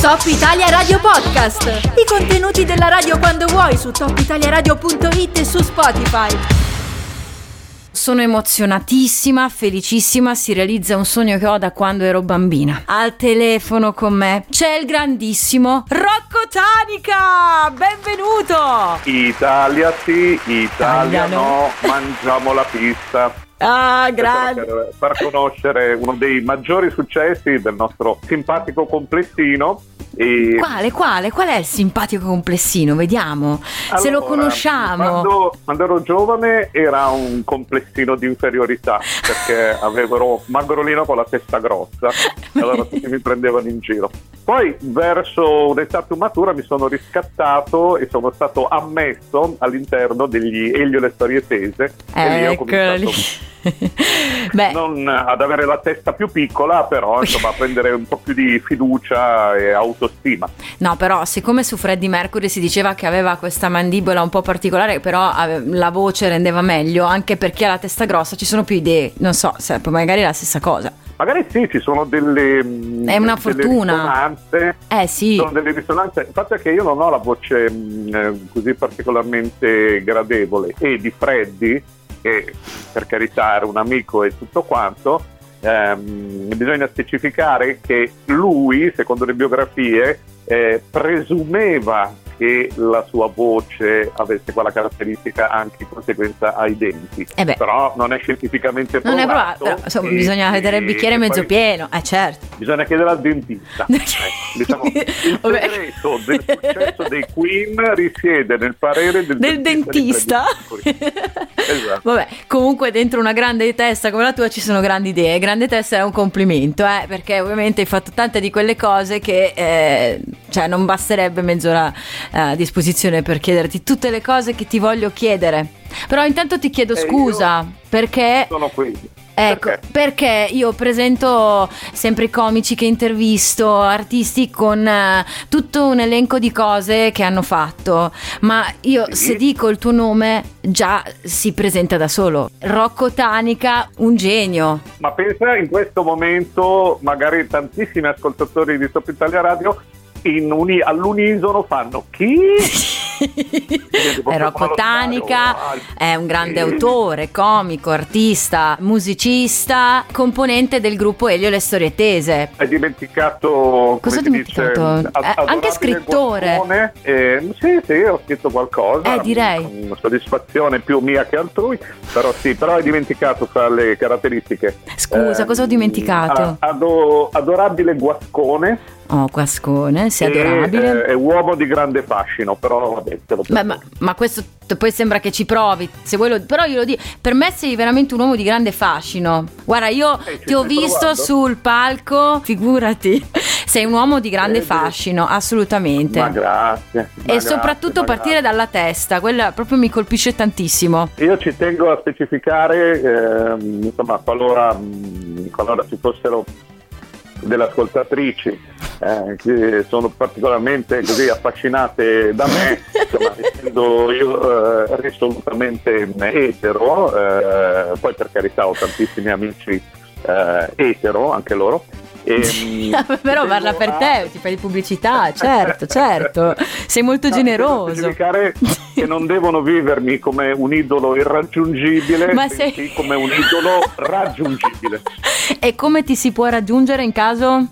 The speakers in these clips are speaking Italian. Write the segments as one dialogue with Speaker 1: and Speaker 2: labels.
Speaker 1: Top Italia Radio Podcast. I contenuti della radio quando vuoi su topitaliaradio.it e su Spotify.
Speaker 2: Sono emozionatissima, felicissima, si realizza un sogno che ho da quando ero bambina. Al telefono con me c'è il grandissimo Rocco Tanica! Benvenuto!
Speaker 3: Italia sì, Italia
Speaker 2: Italia no.
Speaker 3: no, mangiamo la pizza.
Speaker 2: Ah, grande!
Speaker 3: Per far conoscere uno dei maggiori successi del nostro simpatico complessino. E
Speaker 2: Quale, quale? Qual è il simpatico complessino? Vediamo se lo
Speaker 3: Allora,
Speaker 2: conosciamo.
Speaker 3: Quando, quando ero giovane era un complessino di inferiorità perché avevo magrolino con la testa grossa e allora tutti mi prendevano in giro. Poi verso un'età più matura mi sono riscattato e sono stato ammesso all'interno degli Elio le storie tese e lì ho
Speaker 2: Eccolo lì.
Speaker 3: cominciato
Speaker 2: Beh,
Speaker 3: non ad avere la testa più piccola, però insomma a prendere un po' più di fiducia e autostima.
Speaker 2: no, però siccome su Freddie Mercury si diceva che aveva questa mandibola un po' particolare, però la voce rendeva meglio, anche per chi ha la testa grossa ci sono più idee. Non so, se magari è la stessa cosa.
Speaker 3: Magari sì, ci sono delle,
Speaker 2: È una
Speaker 3: delle
Speaker 2: fortuna.
Speaker 3: risonanze.
Speaker 2: Eh sì.
Speaker 3: Sono delle risonanze. Il fatto è che io non ho la voce mm, eh, così particolarmente gradevole e di Freddy, che per carità era un amico e tutto quanto, ehm, bisogna specificare che lui, secondo le biografie, eh, presumeva che la sua voce avesse quella caratteristica anche in conseguenza ai denti.
Speaker 2: Eh.
Speaker 3: Però non è scientificamente
Speaker 2: Non
Speaker 3: provato.
Speaker 2: è provato, però, insomma,
Speaker 3: e-
Speaker 2: bisogna vedere il bicchiere mezzo pieno, eh certo.
Speaker 3: Bisogna chiedere al dentista. Ecco, diciamo, il segreto del successo dei Queen risiede nel parere del,
Speaker 2: Del dentista.
Speaker 3: Mercury. Esatto.
Speaker 2: Vabbè, comunque dentro una grande testa come la tua ci sono grandi idee. Grande testa è un complimento, eh, perché ovviamente hai fatto tante di quelle cose che eh, cioè non basterebbe mezz'ora eh, a disposizione per chiederti tutte le cose che ti voglio chiedere. Però intanto ti chiedo
Speaker 3: Eh,
Speaker 2: scusa, perché
Speaker 3: Sono qui.
Speaker 2: Ecco,
Speaker 3: Perché?
Speaker 2: perché io presento sempre i comici che intervisto, artisti con eh, tutto un elenco di cose che hanno fatto, ma io
Speaker 3: Sì.
Speaker 2: se dico il tuo nome già si presenta da solo. Rocco Tanica, un genio.
Speaker 3: Ma pensa in questo momento, magari tantissimi ascoltatori di Top Italia Radio uni- all'unisono fanno chi?
Speaker 2: Rocco Tanica, è un grande autore, comico, artista, musicista, componente del gruppo Elio Le Storie Tese.
Speaker 3: Hai dimenticato
Speaker 2: Cosa ho
Speaker 3: si dice,
Speaker 2: dimenticato?
Speaker 3: ad-
Speaker 2: Eh, anche scrittore.
Speaker 3: Eh, sì, sì, ho scritto qualcosa.
Speaker 2: Eh, direi.
Speaker 3: Con una soddisfazione più mia che altrui, però sì, però hai dimenticato fra le caratteristiche.
Speaker 2: Scusa, cosa ho dimenticato?
Speaker 3: a- ado- adorabile guascone.
Speaker 2: Oh, Guascone, sei
Speaker 3: e,
Speaker 2: adorabile.
Speaker 3: eh, è uomo di grande fascino, però vabbè, te lo
Speaker 2: Beh, ma, ma questo poi sembra che ci provi. Se vuoi lo- però io lo dico, per me sei veramente un uomo di grande fascino. Guarda, io
Speaker 3: Eh,
Speaker 2: ti ho visto
Speaker 3: provando?
Speaker 2: sul palco, figurati. Sei un uomo di grande
Speaker 3: Eh,
Speaker 2: fascino, assolutamente.
Speaker 3: Ma grazie. ma
Speaker 2: e
Speaker 3: grazie,
Speaker 2: soprattutto
Speaker 3: ma
Speaker 2: partire
Speaker 3: grazie.
Speaker 2: dalla testa, quella proprio mi colpisce tantissimo.
Speaker 3: Io ci tengo a specificare, ehm, insomma, qualora, mh, qualora ci fossero delle ascoltatrici eh, che sono particolarmente così affascinate da me, insomma, essendo io eh, risolutamente etero, eh, poi per carità ho tantissimi amici eh, etero, anche loro. E, mh,
Speaker 2: Però parla per
Speaker 3: a-
Speaker 2: te, ti fai di pubblicità, certo, certo. Sei molto
Speaker 3: No,
Speaker 2: generoso.
Speaker 3: specificare che non devono vivermi come un idolo irraggiungibile,
Speaker 2: Ma sei-
Speaker 3: come un idolo raggiungibile.
Speaker 2: E come ti si può raggiungere in caso?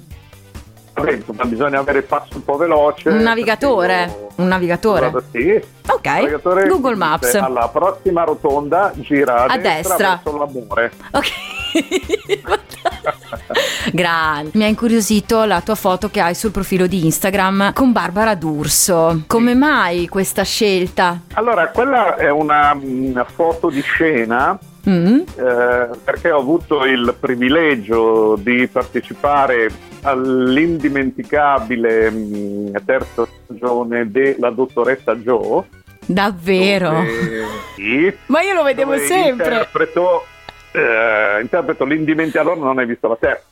Speaker 3: Insomma, bisogna avere il passo un po' veloce.
Speaker 2: Un navigatore,
Speaker 3: io-
Speaker 2: un navigatore.
Speaker 3: Guarda, sì.
Speaker 2: Ok,
Speaker 3: Navigatore
Speaker 2: Google
Speaker 3: dice,
Speaker 2: Maps.
Speaker 3: Alla prossima rotonda gira a,
Speaker 2: A destra.
Speaker 3: verso l'amore.
Speaker 2: Ok. Grande. Mi ha incuriosito la tua foto che hai sul profilo di Instagram con Barbara D'Urso. Come mai questa scelta?
Speaker 3: Allora, quella è una, una foto di scena
Speaker 2: Mm?
Speaker 3: eh, perché ho avuto il privilegio di partecipare all'indimenticabile mh, terza stagione della dottoressa Joe.
Speaker 2: Davvero?
Speaker 3: dove- sì,
Speaker 2: Ma io lo vedevo sempre.
Speaker 3: Interpreto, eh, interpreto l'indimenticato, allora non hai visto la terza.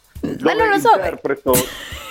Speaker 2: Ma non lo so.
Speaker 3: Interpreto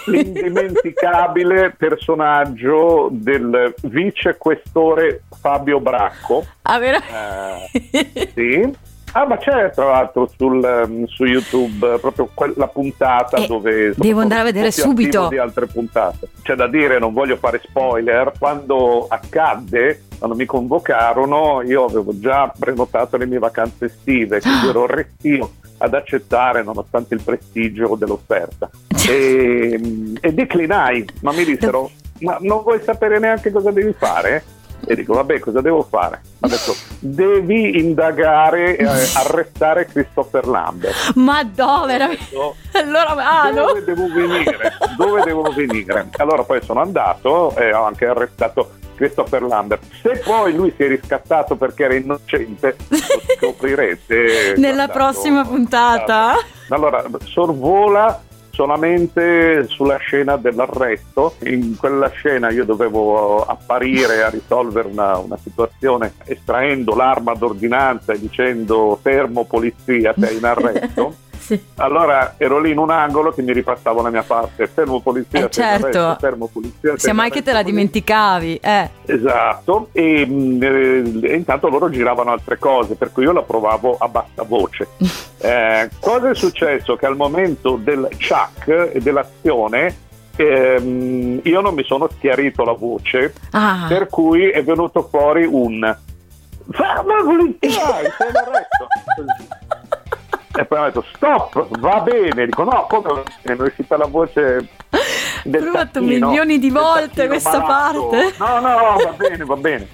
Speaker 3: l'indimenticabile personaggio del vice questore Fabio Bracco.
Speaker 2: Ah, vero?
Speaker 3: Eh, sì. Ah, ma c'è tra l'altro sul, um, su YouTube proprio quella puntata
Speaker 2: Eh,
Speaker 3: dove
Speaker 2: devo andare a vedere subito.
Speaker 3: di altre puntate. C'è da dire, non voglio fare spoiler, quando accadde, quando mi convocarono, io avevo già prenotato le mie vacanze estive, quindi ero restio ad accettare nonostante il prestigio dell'offerta. E, e declinai, ma mi dissero, ma non vuoi sapere neanche cosa devi fare? E dico, vabbè, cosa devo fare? Ha detto, devi indagare e eh, arrestare Christopher Lambert.
Speaker 2: Ma dove?
Speaker 3: Detto,
Speaker 2: Allora vado.
Speaker 3: dove devo venire? Dove devo venire? Allora poi sono andato e ho anche arrestato Christopher Lambert. Se poi lui si è riscattato perché era innocente, lo scoprirete.
Speaker 2: Nella prossima puntata.
Speaker 3: Allora, sorvola solamente sulla scena dell'arresto. In quella scena io dovevo apparire a risolvere una, una situazione estraendo l'arma d'ordinanza e dicendo fermo polizia, sei in arresto.
Speaker 2: Sì.
Speaker 3: Allora ero lì in un angolo che mi ripassavo la mia parte, fermo polizia,
Speaker 2: Eh, certo.
Speaker 3: arresto, fermo polizia.
Speaker 2: Se mai che te la dimenticavi, eh.
Speaker 3: Esatto, e, mh, eh, e intanto loro giravano altre cose, per cui io la provavo a bassa voce. Eh, cosa è successo? Che al momento del chuck e dell'azione ehm, io non mi sono schiarito la voce,
Speaker 2: Ah,
Speaker 3: per cui è venuto fuori un ferma polizia, sei arresto. E poi ho detto stop, va bene, dico no, come mi è uscita la voce del
Speaker 2: Ho fatto
Speaker 3: tacchino,
Speaker 2: milioni di volte questa
Speaker 3: malato.
Speaker 2: parte.
Speaker 3: No, no, va bene, va bene.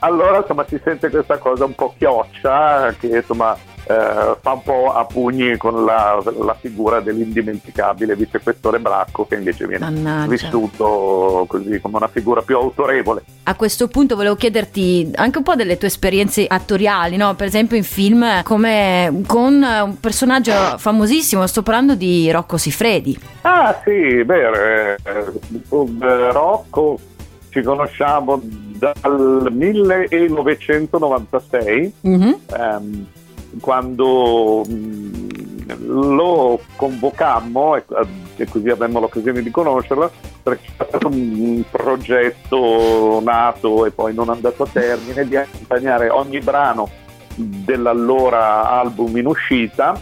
Speaker 3: Allora insomma si sente questa cosa un po' chioccia che insomma eh, fa un po' a pugni con la, la figura dell'indimenticabile vicequestore Bracco che invece viene
Speaker 2: Mannaggia.
Speaker 3: vissuto così come una figura più autorevole.
Speaker 2: A questo punto volevo chiederti anche un po' delle tue esperienze attoriali, no? Per esempio in film come con un personaggio famosissimo, sto parlando di Rocco Sifredi.
Speaker 3: Ah sì, beh, eh, eh, Rocco ci conosciamo dal 1996
Speaker 2: Mhm.
Speaker 3: ehm, quando mh, lo convocammo e, e così avemmo l'occasione di conoscerlo perché è stato un progetto nato e poi non andato a termine di accompagnare ogni brano dell'allora album in uscita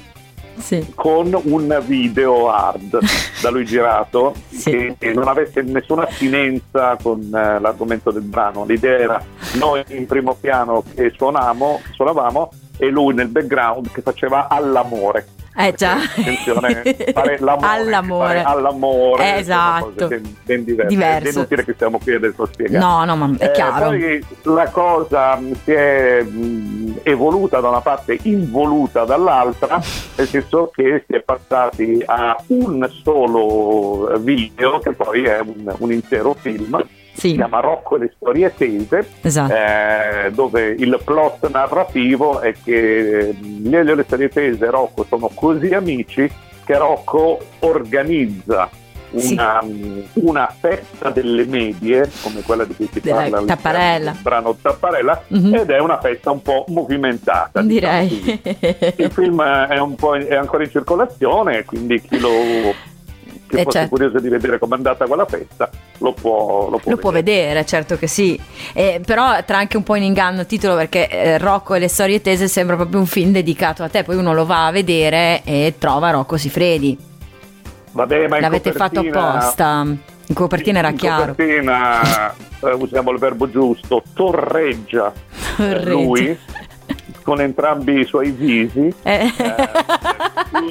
Speaker 2: Sì.
Speaker 3: con un video hard da lui girato
Speaker 2: Sì.
Speaker 3: che non avesse nessuna attinenza con eh, l'argomento del brano. L'idea era noi in primo piano che suonamo, suonavamo e lui nel background che faceva all'amore.
Speaker 2: Eh già.
Speaker 3: Attenzione, fare l'amore,
Speaker 2: All'amore.
Speaker 3: fare all'amore
Speaker 2: Eh, esatto.
Speaker 3: ben, ben diverse.
Speaker 2: Diverso.
Speaker 3: È inutile che stiamo qui adesso a spiegare.
Speaker 2: No, no, ma è
Speaker 3: Eh,
Speaker 2: chiaro.
Speaker 3: poi la cosa mh, si è mh, evoluta da una parte, involuta dall'altra, nel senso che si è passati a un solo video, che poi è un, un intero film, si
Speaker 2: Sì,
Speaker 3: chiama Rocco e le storie tese,
Speaker 2: esatto.
Speaker 3: eh, dove il plot narrativo è che Lelio e le storie tese e Rocco sono così amici che Rocco organizza
Speaker 2: Sì.
Speaker 3: una, mh, una festa delle medie, come quella di cui si parla
Speaker 2: Tapparella.
Speaker 3: del brano Tapparella,
Speaker 2: Mhm.
Speaker 3: ed è una festa un po' movimentata. diciamo.
Speaker 2: Direi.
Speaker 3: Il film è, un po' è ancora in circolazione, quindi chi lo chi
Speaker 2: Eh,
Speaker 3: fosse
Speaker 2: certo.
Speaker 3: curioso di vedere com'è andata quella festa lo può, lo può
Speaker 2: Lo può vedere, certo che sì. Eh, però tra anche un po' in inganno il titolo perché eh, Rocco e le storie tese sembra proprio un film dedicato a te. Poi uno lo va a vedere e trova Rocco Sifredi.
Speaker 3: Vabbè, ma in
Speaker 2: L'avete fatto apposta. In copertina era
Speaker 3: in
Speaker 2: chiaro.
Speaker 3: copertina, eh, usiamo il verbo giusto, torreggia
Speaker 2: Torreggia.
Speaker 3: lui con entrambi i suoi visi
Speaker 2: Eh.
Speaker 3: più,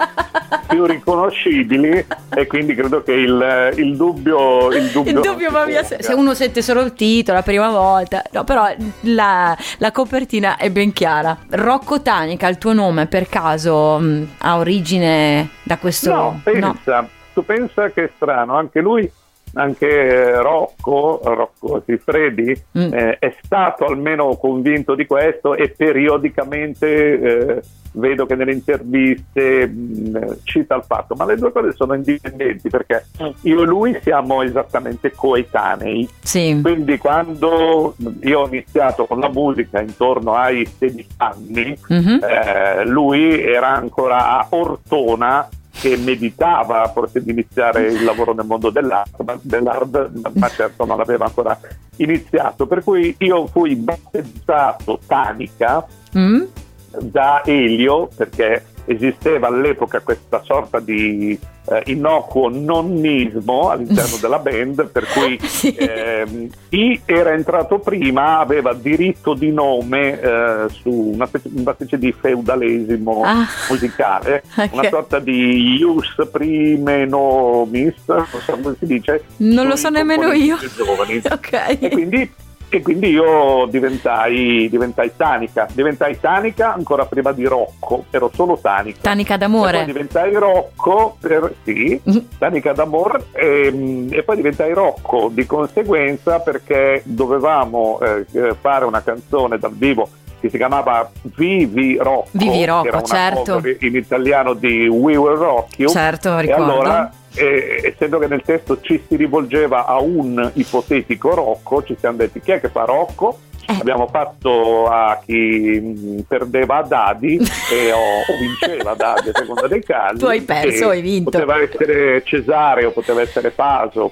Speaker 3: più riconoscibili e quindi credo che il, il dubbio il dubbio,
Speaker 2: Il dubbio va via se, se uno sente solo il titolo la prima volta, no, però la, la copertina è ben chiara. Rocco Tanica, il tuo nome per caso mh, ha origine da questo?
Speaker 3: No, pensa, tu pensa che è strano, anche lui, anche eh, Rocco, Rocco Sifredi,
Speaker 2: Mm.
Speaker 3: eh, è stato almeno convinto di questo e periodicamente eh, vedo che nelle interviste mh, cita il fatto, ma le due cose sono indipendenti perché io e lui siamo esattamente coetanei.
Speaker 2: Sì.
Speaker 3: Quindi quando io ho iniziato con la musica intorno ai 16 anni,
Speaker 2: Mhm.
Speaker 3: eh, lui era ancora a Ortona che meditava forse di iniziare il lavoro nel mondo dell'arte, ma, dell'art, ma- ma certo non l'aveva ancora iniziato. Per cui io fui battezzato Tanica
Speaker 2: Mm?
Speaker 3: da Elio, perché esisteva all'epoca questa sorta di eh, innocuo nonnismo all'interno della band, per cui ehm, chi era entrato prima aveva diritto di nome eh, su una specie, una specie di feudalesimo
Speaker 2: Ah.
Speaker 3: musicale,
Speaker 2: Ok.
Speaker 3: una sorta di ius prime nomis, non so come si dice.
Speaker 2: Non lo so nemmeno io.
Speaker 3: più giovani.
Speaker 2: Ok.
Speaker 3: E quindi, e quindi io diventai, diventai Tanica. Diventai Tanica ancora prima di Rocco, ero solo Tanica.
Speaker 2: Tanica
Speaker 3: E poi
Speaker 2: d'amore.
Speaker 3: diventai Rocco per sì,
Speaker 2: Mm.
Speaker 3: Tanica d'Amor e, e poi diventai Rocco di conseguenza perché dovevamo eh, fare una canzone dal vivo che si chiamava Vivi Rocco,
Speaker 2: Vivi Rocco, certo.
Speaker 3: in italiano di We Will Rock You.
Speaker 2: Certo, ricordo.
Speaker 3: allora, eh, essendo che nel testo ci si rivolgeva a un ipotetico Rocco, ci siamo detti chi è che fa Rocco?
Speaker 2: Eh.
Speaker 3: Abbiamo fatto a chi mh, perdeva a dadi e o, o vinceva a dadi a seconda dei casi.
Speaker 2: Tu hai perso, hai vinto.
Speaker 3: Poteva essere Cesare o poteva essere Paso,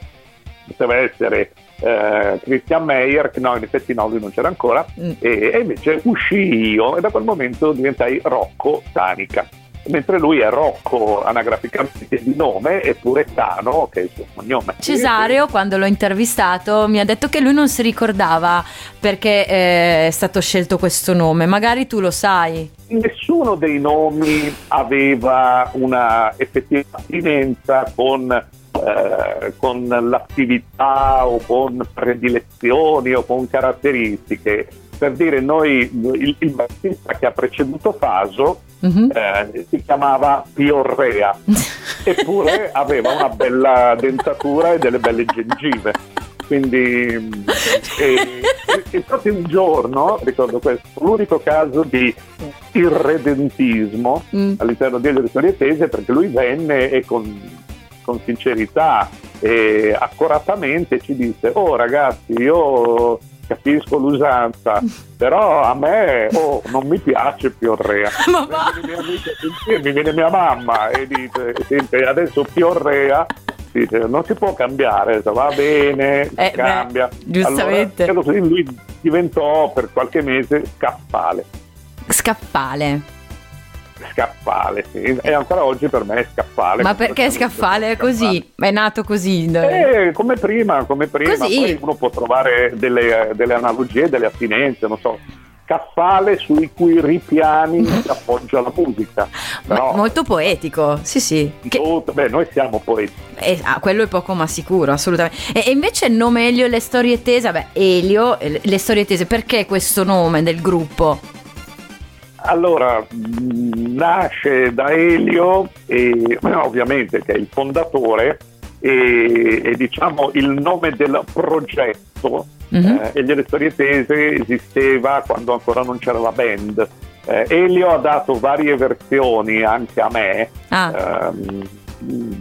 Speaker 3: poteva essere eh, Christian Meyer, che no, in effetti no, lui non c'era ancora,
Speaker 2: Mm.
Speaker 3: e, e invece uscii io e da quel momento diventai Rocco Tanica. Mentre lui è Rocco anagraficamente di nome, eppure Tano, che è il suo cognome.
Speaker 2: Cesareo, quando l'ho intervistato, mi ha detto che lui non si ricordava perché eh, è stato scelto questo nome. Magari tu lo sai.
Speaker 3: Nessuno dei nomi aveva una effettiva attinenza con, eh, con l'attività o con predilezioni o con caratteristiche. Per dire, noi, il, il bassista che ha preceduto Faso
Speaker 2: Mhm.
Speaker 3: eh, si chiamava Piorrea, eppure aveva una bella dentatura e delle belle gengive. Quindi, mh, e, e proprio un giorno, ricordo questo, l'unico caso di irredentismo
Speaker 2: Mm.
Speaker 3: all'interno di Elio Storie Tese perché lui venne e con, con sincerità e accuratamente ci disse oh ragazzi io capisco l'usanza però a me oh, non mi piace Piorrea
Speaker 2: Ma va.
Speaker 3: Vengono i miei amici a sentirmi, viene mia mamma e dice "Senti, adesso Piorrea dice, non si può cambiare va bene
Speaker 2: Eh, beh,
Speaker 3: cambia
Speaker 2: giustamente.
Speaker 3: allora, lui diventò per qualche mese scaffale
Speaker 2: Scaffale.
Speaker 3: Scaffale, sì. E ancora oggi per me è scaffale.
Speaker 2: Ma perché scaffale è così? È nato così.
Speaker 3: Eh, come prima, come prima.
Speaker 2: Così.
Speaker 3: Poi uno può trovare delle, delle analogie, delle attinenze, non so. Scaffale sui cui ripiani si appoggia la musica. Però,
Speaker 2: Molto poetico, sì sì. Che-
Speaker 3: beh, noi siamo poeti.
Speaker 2: eh, ah, quello è poco ma sicuro, assolutamente. E, e invece il nome Elio e le storie tese, vabbè, Elio le storie tese, perché questo nome del gruppo?
Speaker 3: Allora, mh, nasce da Elio, e, ovviamente che è il fondatore, e, e diciamo il nome del progetto
Speaker 2: Mhm.
Speaker 3: eh, e delle storie tese esisteva quando ancora non c'era la band. Eh, Elio ha dato varie versioni anche a me.
Speaker 2: Ah,
Speaker 3: ehm,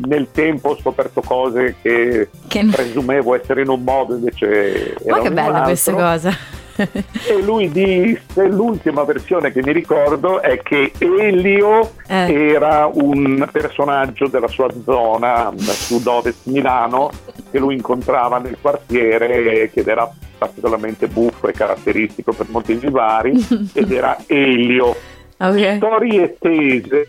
Speaker 3: nel tempo ho scoperto cose che
Speaker 2: che...
Speaker 3: presumevo essere in un modo, invece
Speaker 2: Ma che bella questa cosa.
Speaker 3: E lui disse, l'ultima versione che mi ricordo è che Elio
Speaker 2: Eh.
Speaker 3: era un personaggio della sua zona, sud-ovest Milano, che lui incontrava nel quartiere, che era particolarmente buffo e caratteristico per motivi vari, ed era Elio.
Speaker 2: Ok.
Speaker 3: Storie tese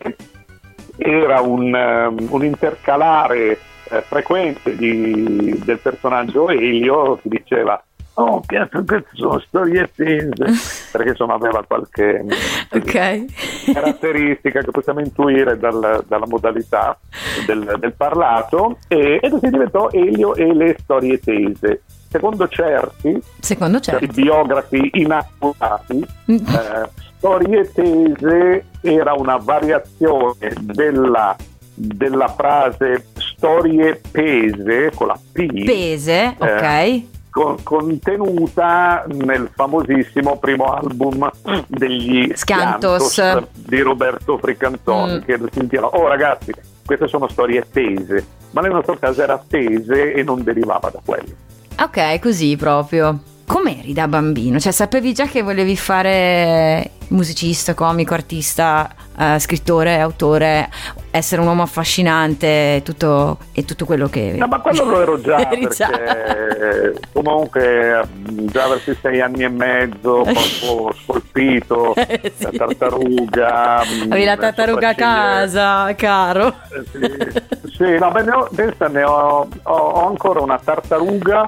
Speaker 3: era un, um, un intercalare eh, frequente di- del personaggio Elio che diceva oh cazzo queste sono storie tese perché insomma aveva qualche
Speaker 2: Ok.
Speaker 3: caratteristica che possiamo intuire dal- dalla modalità del, del parlato e, e così diventò Elio e le storie tese secondo certi
Speaker 2: Secondo
Speaker 3: certi
Speaker 2: certo.
Speaker 3: biografi inaccurati
Speaker 2: Mm.
Speaker 3: eh, storie tese era una variazione della, della frase storie pese con la P
Speaker 2: Pese, ok.
Speaker 3: Eh. Con- contenuta nel famosissimo primo album degli
Speaker 2: Scantos.
Speaker 3: Scantos di Roberto Fricantoni
Speaker 2: Mm.
Speaker 3: che si intitola Oh ragazzi queste sono storie tese ma nel nostro caso era tese e non derivava da quello
Speaker 2: Ok, così proprio. Com'eri da bambino? Cioè, sapevi già che volevi fare musicista, comico, artista, eh, scrittore, autore? essere un uomo affascinante e tutto, e tutto quello che...
Speaker 3: No, ma quello lo ero già, perché comunque già verso sei anni e mezzo, corpo scolpito, sì. la tartaruga...
Speaker 2: Avevi la tartaruga a casa, caro.
Speaker 3: Sì, sì no, beh, ne ho, pensa, ne ho, ho, ho ancora una tartaruga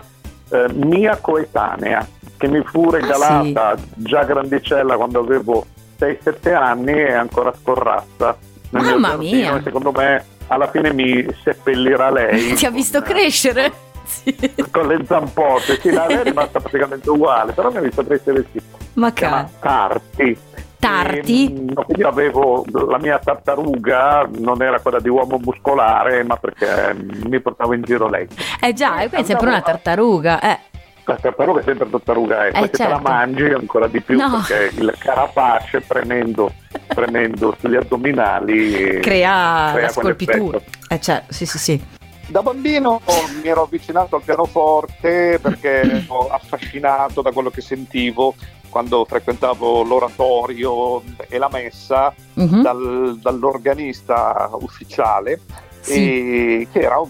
Speaker 3: eh, mia coetanea che mi fu regalata ah, sì. già grandicella quando avevo 6-7 anni e ancora scorrazza.
Speaker 2: Mamma mia!
Speaker 3: Secondo me alla fine mi seppellirà lei.
Speaker 2: Ti ha visto crescere?
Speaker 3: Sì. Con le zampotte, sì, lei è rimasta praticamente uguale, però mi ha visto crescere sì.
Speaker 2: Ma?
Speaker 3: Tarti.
Speaker 2: Tarti?
Speaker 3: E, mm, io avevo la mia tartaruga, non era quella di uomo muscolare, ma perché mi portavo in giro lei.
Speaker 2: Eh già, e quindi è sempre una tartaruga, eh.
Speaker 3: La tartaruga è sempre tartaruga, eh, eh certo. te la mangi ancora di più no. perché il carapace premendo, premendo sugli addominali
Speaker 2: crea, crea la scolpitura. Eh certo, sì sì sì.
Speaker 3: Da bambino mi ero avvicinato al pianoforte perché ero affascinato da quello che sentivo quando frequentavo l'oratorio e la messa uh-huh. dal, dall'organista ufficiale sì. che era un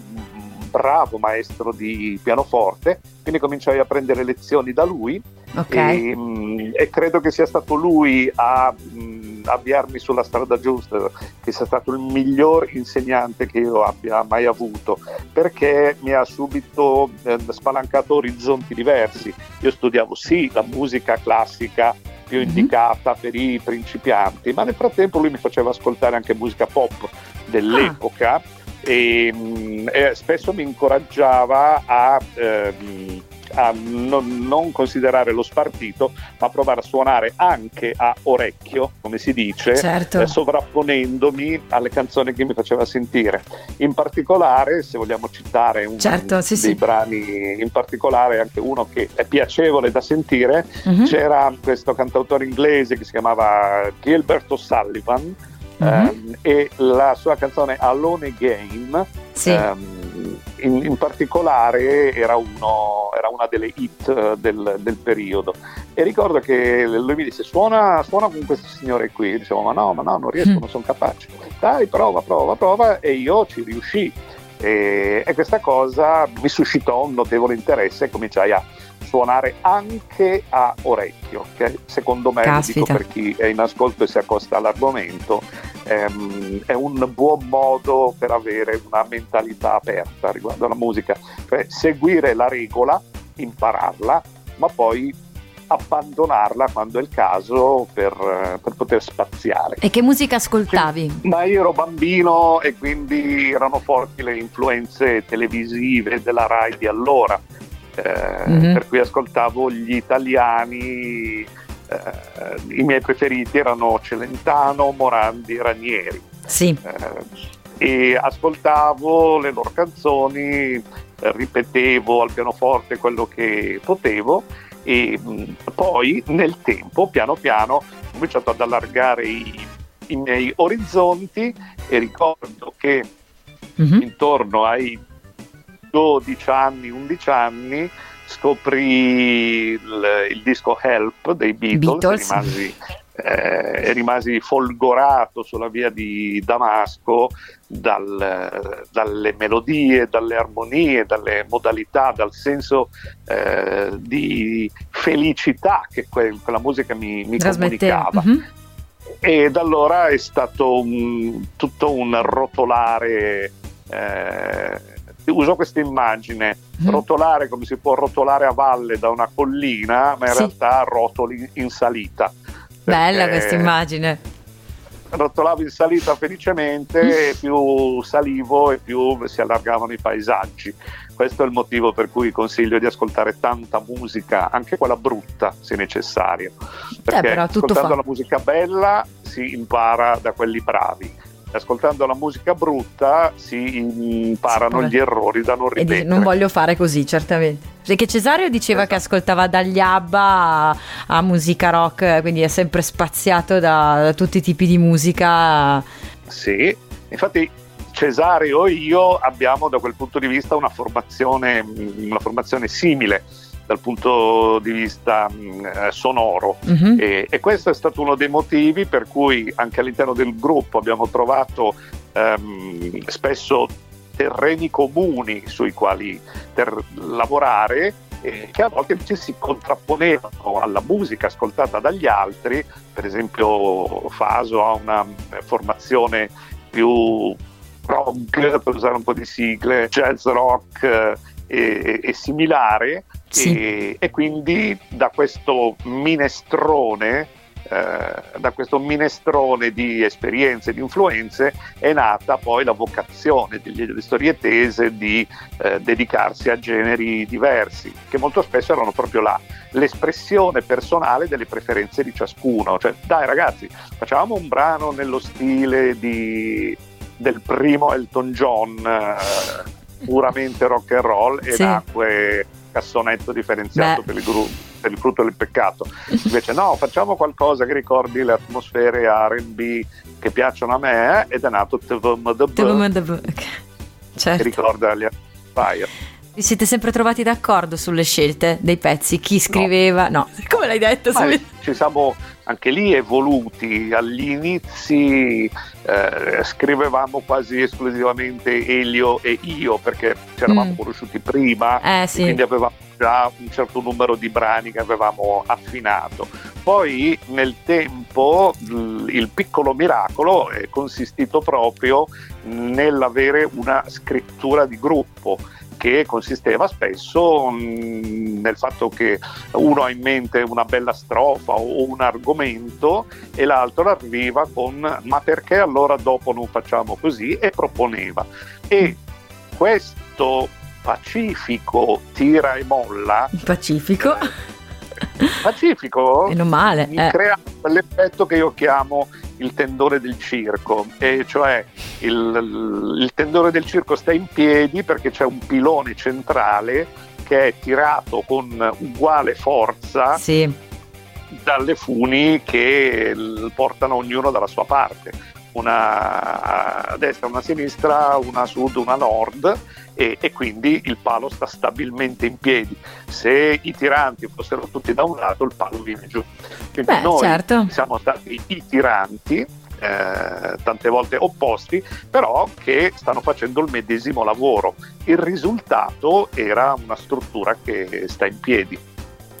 Speaker 3: bravo maestro di pianoforte, quindi cominciai a prendere lezioni da lui okay. e, mm, e, credo che sia stato lui a mh, mm, avviarmi sulla strada giusta, che sia stato il miglior insegnante che io abbia mai avuto, perché mi ha subito eh, spalancato orizzonti diversi. Io studiavo sì la musica classica più mm-hmm. indicata per i principianti, ma nel frattempo lui mi faceva ascoltare anche musica pop dell'epoca. Ah e, mm, e spesso mi incoraggiava a, ehm, a non, considerare lo spartito, ma provare a suonare anche a orecchio, come si dice,
Speaker 2: certo.
Speaker 3: eh, sovrapponendomi alle canzoni che mi faceva sentire. In particolare, se vogliamo citare un
Speaker 2: certo, sì, dei
Speaker 3: sì. brani, in particolare anche uno che è piacevole da sentire, uh-huh. c'era questo cantautore inglese che si chiamava Gilbert O'Sullivan mm-hmm. um, e la sua canzone Alone Again sì. um, in, in, particolare era, uno, era, una delle hit uh, del, del, periodo. E ricordo che lui mi disse suona, suona con questo signore qui. Dicevo ma no ma no non riesco mm. non sono capace. Dai prova prova prova. E io ci riuscì. E, e questa cosa mi suscitò un notevole interesse e cominciai a suonare anche a orecchio, che secondo me, dico per chi è in ascolto e si accosta all'argomento, ehm, è un buon modo per avere una mentalità aperta riguardo alla musica, cioè seguire la regola, impararla, ma poi abbandonarla quando è il caso per, per, poter spaziare.
Speaker 2: E che musica ascoltavi?
Speaker 3: Ma io ero bambino e quindi erano forti le influenze televisive della RAI di allora eh, mm-hmm. per cui ascoltavo gli italiani, eh, i miei preferiti erano Celentano, Morandi Ranieri.
Speaker 2: Sì.
Speaker 3: Eh, e ascoltavo le loro canzoni, ripetevo al pianoforte quello che potevo e mh, mm, poi nel tempo, piano piano, ho cominciato ad allargare i, i miei orizzonti e ricordo che mm-hmm. intorno ai 12 anni, 11 anni scoprì il, il disco Help dei Beatles, Beatles. Rimasi, eh, rimasi folgorato sulla via di Damasco dal, dalle melodie, dalle armonie, dalle modalità, dal senso eh, di felicità che que- quella musica mi, mi comunicava. Mm-hmm. E da allora è stato un, tutto un rotolare eh, uso questa immagine, mm. rotolare come si può rotolare a valle da una collina, ma in sì. realtà rotoli in salita.
Speaker 2: Bella questa immagine.
Speaker 3: Rotolavo in salita felicemente mm. e più salivo e più si allargavano i paesaggi. Questo è il motivo per cui consiglio di ascoltare tanta musica, anche quella brutta se necessario. Eh, Perché eh, ascoltando fa. la musica bella si impara da quelli bravi ascoltando la musica brutta si imparano sì, gli errori da non ripetere.
Speaker 2: non voglio fare così, certamente. Perché Cesario diceva esatto. che ascoltava dagli ABBA a, a, musica rock, quindi è sempre spaziato da, da tutti i tipi di musica.
Speaker 3: Sì, infatti Cesario e io abbiamo da quel punto di vista una formazione, una formazione simile dal punto di vista mh, sonoro. Uh-huh. e, e, questo è stato uno dei motivi per cui anche all'interno del gruppo abbiamo trovato ehm, spesso terreni comuni sui quali ter- lavorare eh, che a volte invece si contrapponevano alla musica ascoltata dagli altri, per esempio Faso ha una formazione più rock, per usare un po' di sigle, jazz rock eh, e, e similare, sì. e, e quindi da questo minestrone eh, da questo minestrone di esperienze, di influenze, è nata poi la vocazione delle storie tese di eh, dedicarsi a generi diversi, che molto spesso erano proprio là, l'espressione personale delle preferenze di ciascuno. Cioè, dai ragazzi, facciamo un brano nello stile di, del primo Elton John, eh, puramente rock and roll, e sì. nacque cassonetto differenziato per il gruppo per il frutto del peccato. Invece no, facciamo qualcosa che ricordi le atmosfere RB che piacciono a me eh, ed è nato TVM The Book,
Speaker 2: certo.
Speaker 3: che ricorda gli Fire.
Speaker 2: Vi siete sempre trovati d'accordo sulle scelte dei pezzi? Chi scriveva? No, no. come l'hai detto?
Speaker 3: Ci siamo anche lì evoluti. Agli inizi eh, scrivevamo quasi esclusivamente Elio e io perché ci eravamo mm. conosciuti prima,
Speaker 2: eh, sì.
Speaker 3: quindi avevamo già un certo numero di brani che avevamo affinato. Poi nel tempo il piccolo miracolo è consistito proprio nell'avere una scrittura di gruppo che consisteva spesso mm, nel fatto che uno ha in mente una bella strofa o un argomento e l'altro arriva con ma perché allora dopo non facciamo così e proponeva. E questo pacifico tira e molla.
Speaker 2: Pacifico?
Speaker 3: Pacifico?
Speaker 2: Meno male.
Speaker 3: Mi eh. crea quell'effetto che io chiamo il tendone del circo, e cioè il, il tendone del circo sta in piedi perché c'è un pilone centrale che è tirato con uguale forza
Speaker 2: sì.
Speaker 3: dalle funi che portano ognuno dalla sua parte una a destra, una a sinistra, una a sud, una a nord e, e, quindi il palo sta stabilmente in piedi. Se i tiranti fossero tutti da un lato il palo viene giù. Quindi
Speaker 2: Beh,
Speaker 3: noi
Speaker 2: certo.
Speaker 3: siamo stati i tiranti eh, tante volte opposti, però che stanno facendo il medesimo lavoro. Il risultato era una struttura che sta in piedi.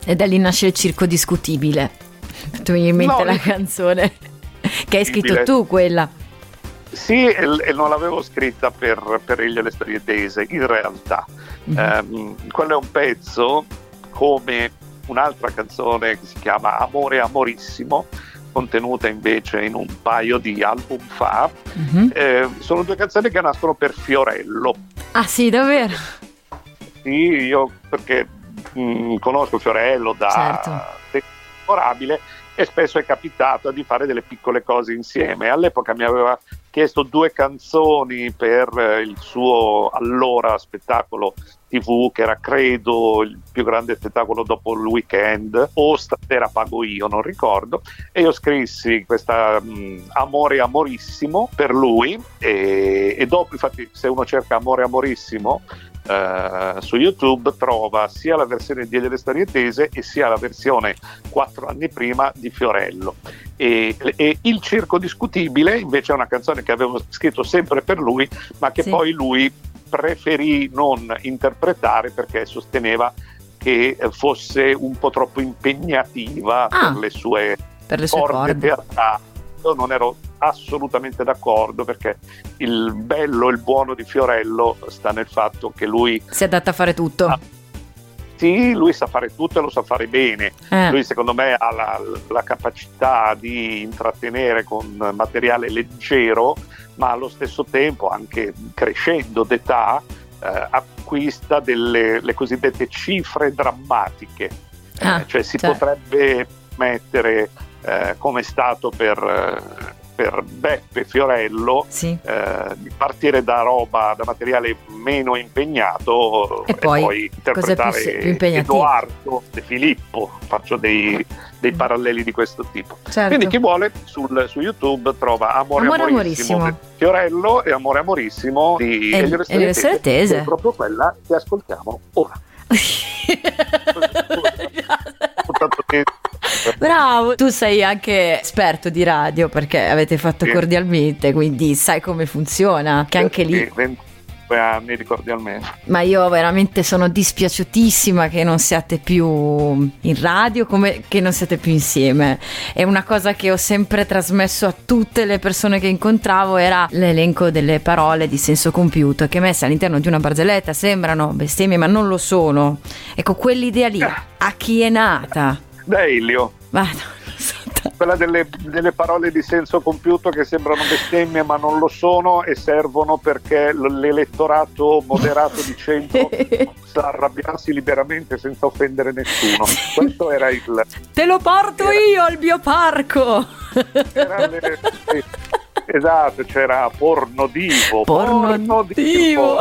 Speaker 2: E da lì nasce il circo discutibile. Tu mi in mente no, la canzone che hai scritto tu quella.
Speaker 3: Sì, e, non l'avevo scritta per, per Egli le storie tese, in realtà. Mm-hmm. Um, quello è un pezzo come un'altra canzone che si chiama Amore Amorissimo, contenuta invece in un paio di album fa. Mm-hmm. Eh, sono due canzoni che nascono per Fiorello.
Speaker 2: Ah sì, davvero?
Speaker 3: Sì, io perché mh, mm, conosco Fiorello da certo. memorabile e spesso è capitato di fare delle piccole cose insieme. All'epoca mi aveva chiesto due canzoni per eh, il suo allora spettacolo tv che era credo il più grande spettacolo dopo il weekend o stasera pago io non ricordo e io scrissi questa um, amore amorissimo per lui e, e dopo infatti se uno cerca amore amorissimo Uh, su YouTube trova sia la versione di delle storie tese e sia la versione quattro anni prima di Fiorello. E, e, Il Circo Discutibile invece è una canzone che avevo scritto sempre per lui, ma che sì. poi lui preferì non interpretare perché sosteneva che fosse un po' troppo impegnativa ah, per le sue,
Speaker 2: per le sue corde
Speaker 3: teatrali. Io non ero assolutamente d'accordo perché il bello e il buono di Fiorello sta nel fatto che lui
Speaker 2: si adatta a fare tutto. Ah,
Speaker 3: sì, lui sa fare tutto e lo sa fare bene. Eh. Lui secondo me ha la, la, capacità di intrattenere con materiale leggero, ma allo stesso tempo, anche crescendo d'età, eh, acquista delle le cosiddette cifre drammatiche. Ah, eh, cioè si cioè. potrebbe mettere eh, come è stato per eh, per Beppe Fiorello
Speaker 2: sì.
Speaker 3: eh, di partire da roba, da materiale meno impegnato
Speaker 2: e, e poi, poi,
Speaker 3: interpretare
Speaker 2: più, più
Speaker 3: Edoardo De Filippo, faccio dei, dei mm. paralleli di questo tipo.
Speaker 2: Certo.
Speaker 3: Quindi chi vuole sul, su YouTube trova Amore, Amore Amorissimo, Amorissimo. Fiorello e Amore Amorissimo di
Speaker 2: Elio Tese, Tese.
Speaker 3: è proprio quella che ascoltiamo ora.
Speaker 2: Bravo, tu sei anche esperto di radio perché avete fatto
Speaker 3: Sì.
Speaker 2: cordialmente, quindi sai come funziona, che anche lì
Speaker 3: Sì, 25 anni ricordialmente.
Speaker 2: Ma io veramente sono dispiaciutissima che non siate più in radio, come che non siate più insieme. È una cosa che ho sempre trasmesso a tutte le persone che incontravo, era l'elenco delle parole di senso compiuto che messe all'interno di una barzelletta sembrano bestemmie, ma non lo sono. Ecco, quell'idea lì, a chi è nata?
Speaker 3: Da Elio,
Speaker 2: so.
Speaker 3: quella delle, delle parole di senso compiuto che sembrano bestemmie ma non lo sono e servono perché l'elettorato moderato di centro possa arrabbiarsi liberamente senza offendere nessuno. Questo era il...
Speaker 2: Te lo porto io al bioparco!
Speaker 3: era le- sì, esatto, c'era porno divo.
Speaker 2: Porno divo.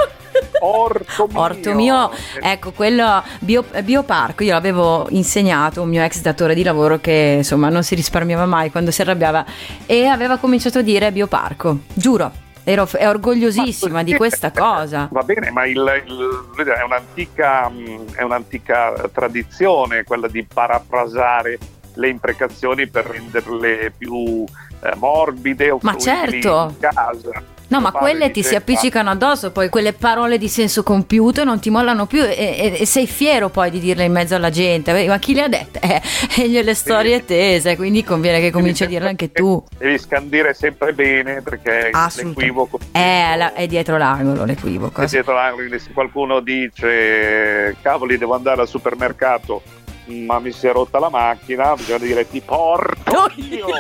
Speaker 3: Orto mio.
Speaker 2: Orto mio, ecco quello bio, bioparco, io l'avevo insegnato a un mio ex datore di lavoro che insomma non si risparmiava mai quando si arrabbiava e aveva cominciato a dire bioparco, giuro, ero è orgogliosissima
Speaker 3: Ma
Speaker 2: di questa cosa.
Speaker 3: Va bene, ma il- il- è, un'antica, è un'antica tradizione quella di parafrasare le imprecazioni per renderle più eh, morbide o
Speaker 2: Ma certo.
Speaker 3: in casa.
Speaker 2: No, ma quelle ti si appiccicano addosso, poi quelle parole di senso compiuto non ti mollano più e, e- e sei fiero poi di dirle in mezzo alla gente. Ma chi le ha dette? Eh, e gliele storie tese, quindi conviene che cominci a dirle anche tu.
Speaker 3: Devi scandire sempre bene perché l'equivoco
Speaker 2: È, la- è dietro l'angolo l'equivoco.
Speaker 3: E dietro l'angolo, se qualcuno dice cavoli devo andare al supermercato ma mi si è rotta la macchina bisogna dire ti porto io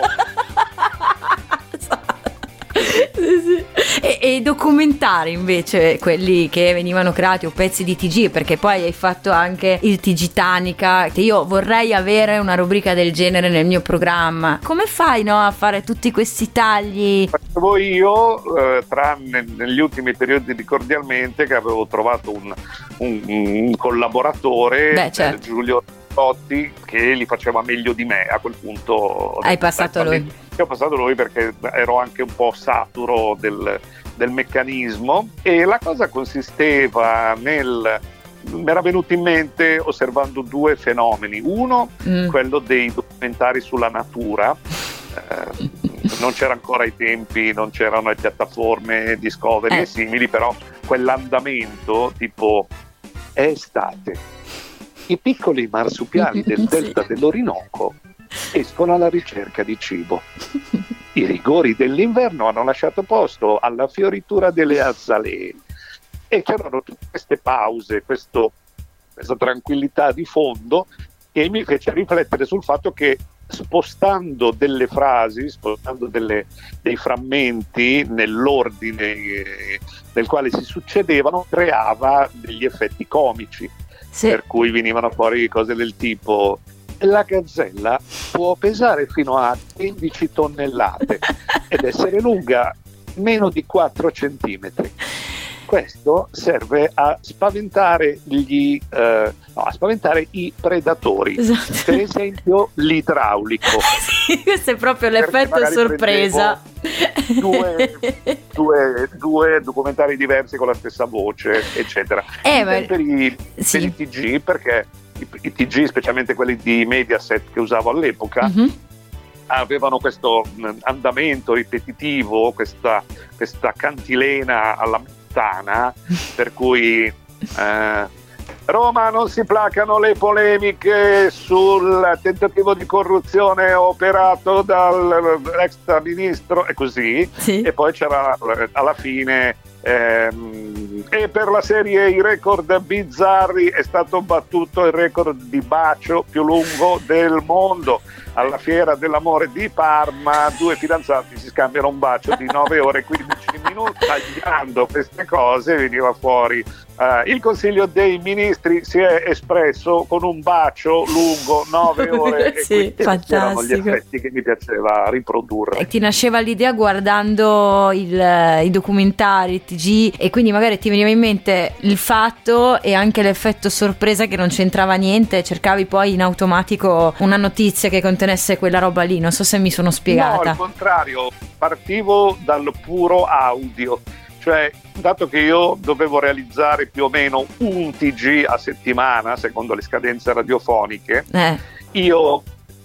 Speaker 2: Sì, sì. E, e documentare invece quelli che venivano creati o pezzi di TG perché poi hai fatto anche il TG Tanica che io vorrei avere una rubrica del genere nel mio programma come fai no, a fare tutti questi tagli
Speaker 3: facevo io eh, tranne negli ultimi periodi di cordialmente che avevo trovato un, un- un collaboratore
Speaker 2: Beh, certo.
Speaker 3: eh, Giulio Totti che li faceva meglio di me a quel punto
Speaker 2: Hai passato
Speaker 3: "Beh,
Speaker 2: lui."
Speaker 3: Io ho passato lui perché ero anche un po' saturo del, del meccanismo e la cosa consisteva nel mi era venuto in mente osservando due fenomeni uno
Speaker 2: Mm.
Speaker 3: quello dei documentari sulla natura eh, non c'era ancora ai tempi, non c'erano le piattaforme Discovery
Speaker 2: Eh.
Speaker 3: e simili, però quell'andamento tipo è estate. I piccoli marsupiali del delta dell'Orinoco escono alla ricerca di cibo. I rigori dell'inverno hanno lasciato posto alla fioritura delle azzalee e c'erano tutte queste pause, questo- questa tranquillità di fondo che mi fece riflettere sul fatto che spostando delle frasi, spostando delle- dei frammenti nell'ordine eh, nel quale si succedevano, creava degli effetti comici,
Speaker 2: Sì.
Speaker 3: per cui venivano fuori cose del tipo la gazzella può pesare fino a 15 tonnellate ed essere lunga meno di 4 centimetri. Questo serve a spaventare, gli, eh, no, a spaventare i predatori,
Speaker 2: Esatto.
Speaker 3: per esempio l'idraulico.
Speaker 2: Sì, questo è proprio l'effetto sorpresa.
Speaker 3: Due, due- due documentari diversi con la stessa voce, eccetera.
Speaker 2: Eh, ma-
Speaker 3: per, i,
Speaker 2: sì.
Speaker 3: per i TG, perché i, i TG, specialmente quelli di Mediaset che usavo all'epoca,
Speaker 2: Mhm.
Speaker 3: avevano questo mh, andamento ripetitivo, questa, questa cantilena alla montana, per cui eh, Roma non si placano le polemiche sul tentativo di corruzione operato dall'ex ministro e così,
Speaker 2: Sì.
Speaker 3: e poi c'era alla fine ehm, e per la serie i record bizzarri è stato battuto il record di bacio più lungo del mondo. Alla fiera dell'amore di Parma due fidanzati si scambiano un bacio di 9 ore e 15 minuti tagliando queste cose veniva fuori eh, il Consiglio dei Ministri si è espresso con un bacio lungo 9 ore e
Speaker 2: Sì,
Speaker 3: questi erano gli
Speaker 2: fantastico.
Speaker 3: effetti che mi piaceva riprodurre
Speaker 2: E ti nasceva l'idea guardando il- i documentari, il TG e quindi magari ti veniva in mente il fatto e anche l'effetto sorpresa che non c'entrava niente, cercavi poi in automatico una notizia che contenesse quella roba lì, non so se mi sono
Speaker 3: No,
Speaker 2: spiegata.
Speaker 3: al contrario, partivo dal puro audio, cioè dato che io dovevo realizzare più o meno un TG a settimana, secondo le scadenze radiofoniche,
Speaker 2: Eh,
Speaker 3: io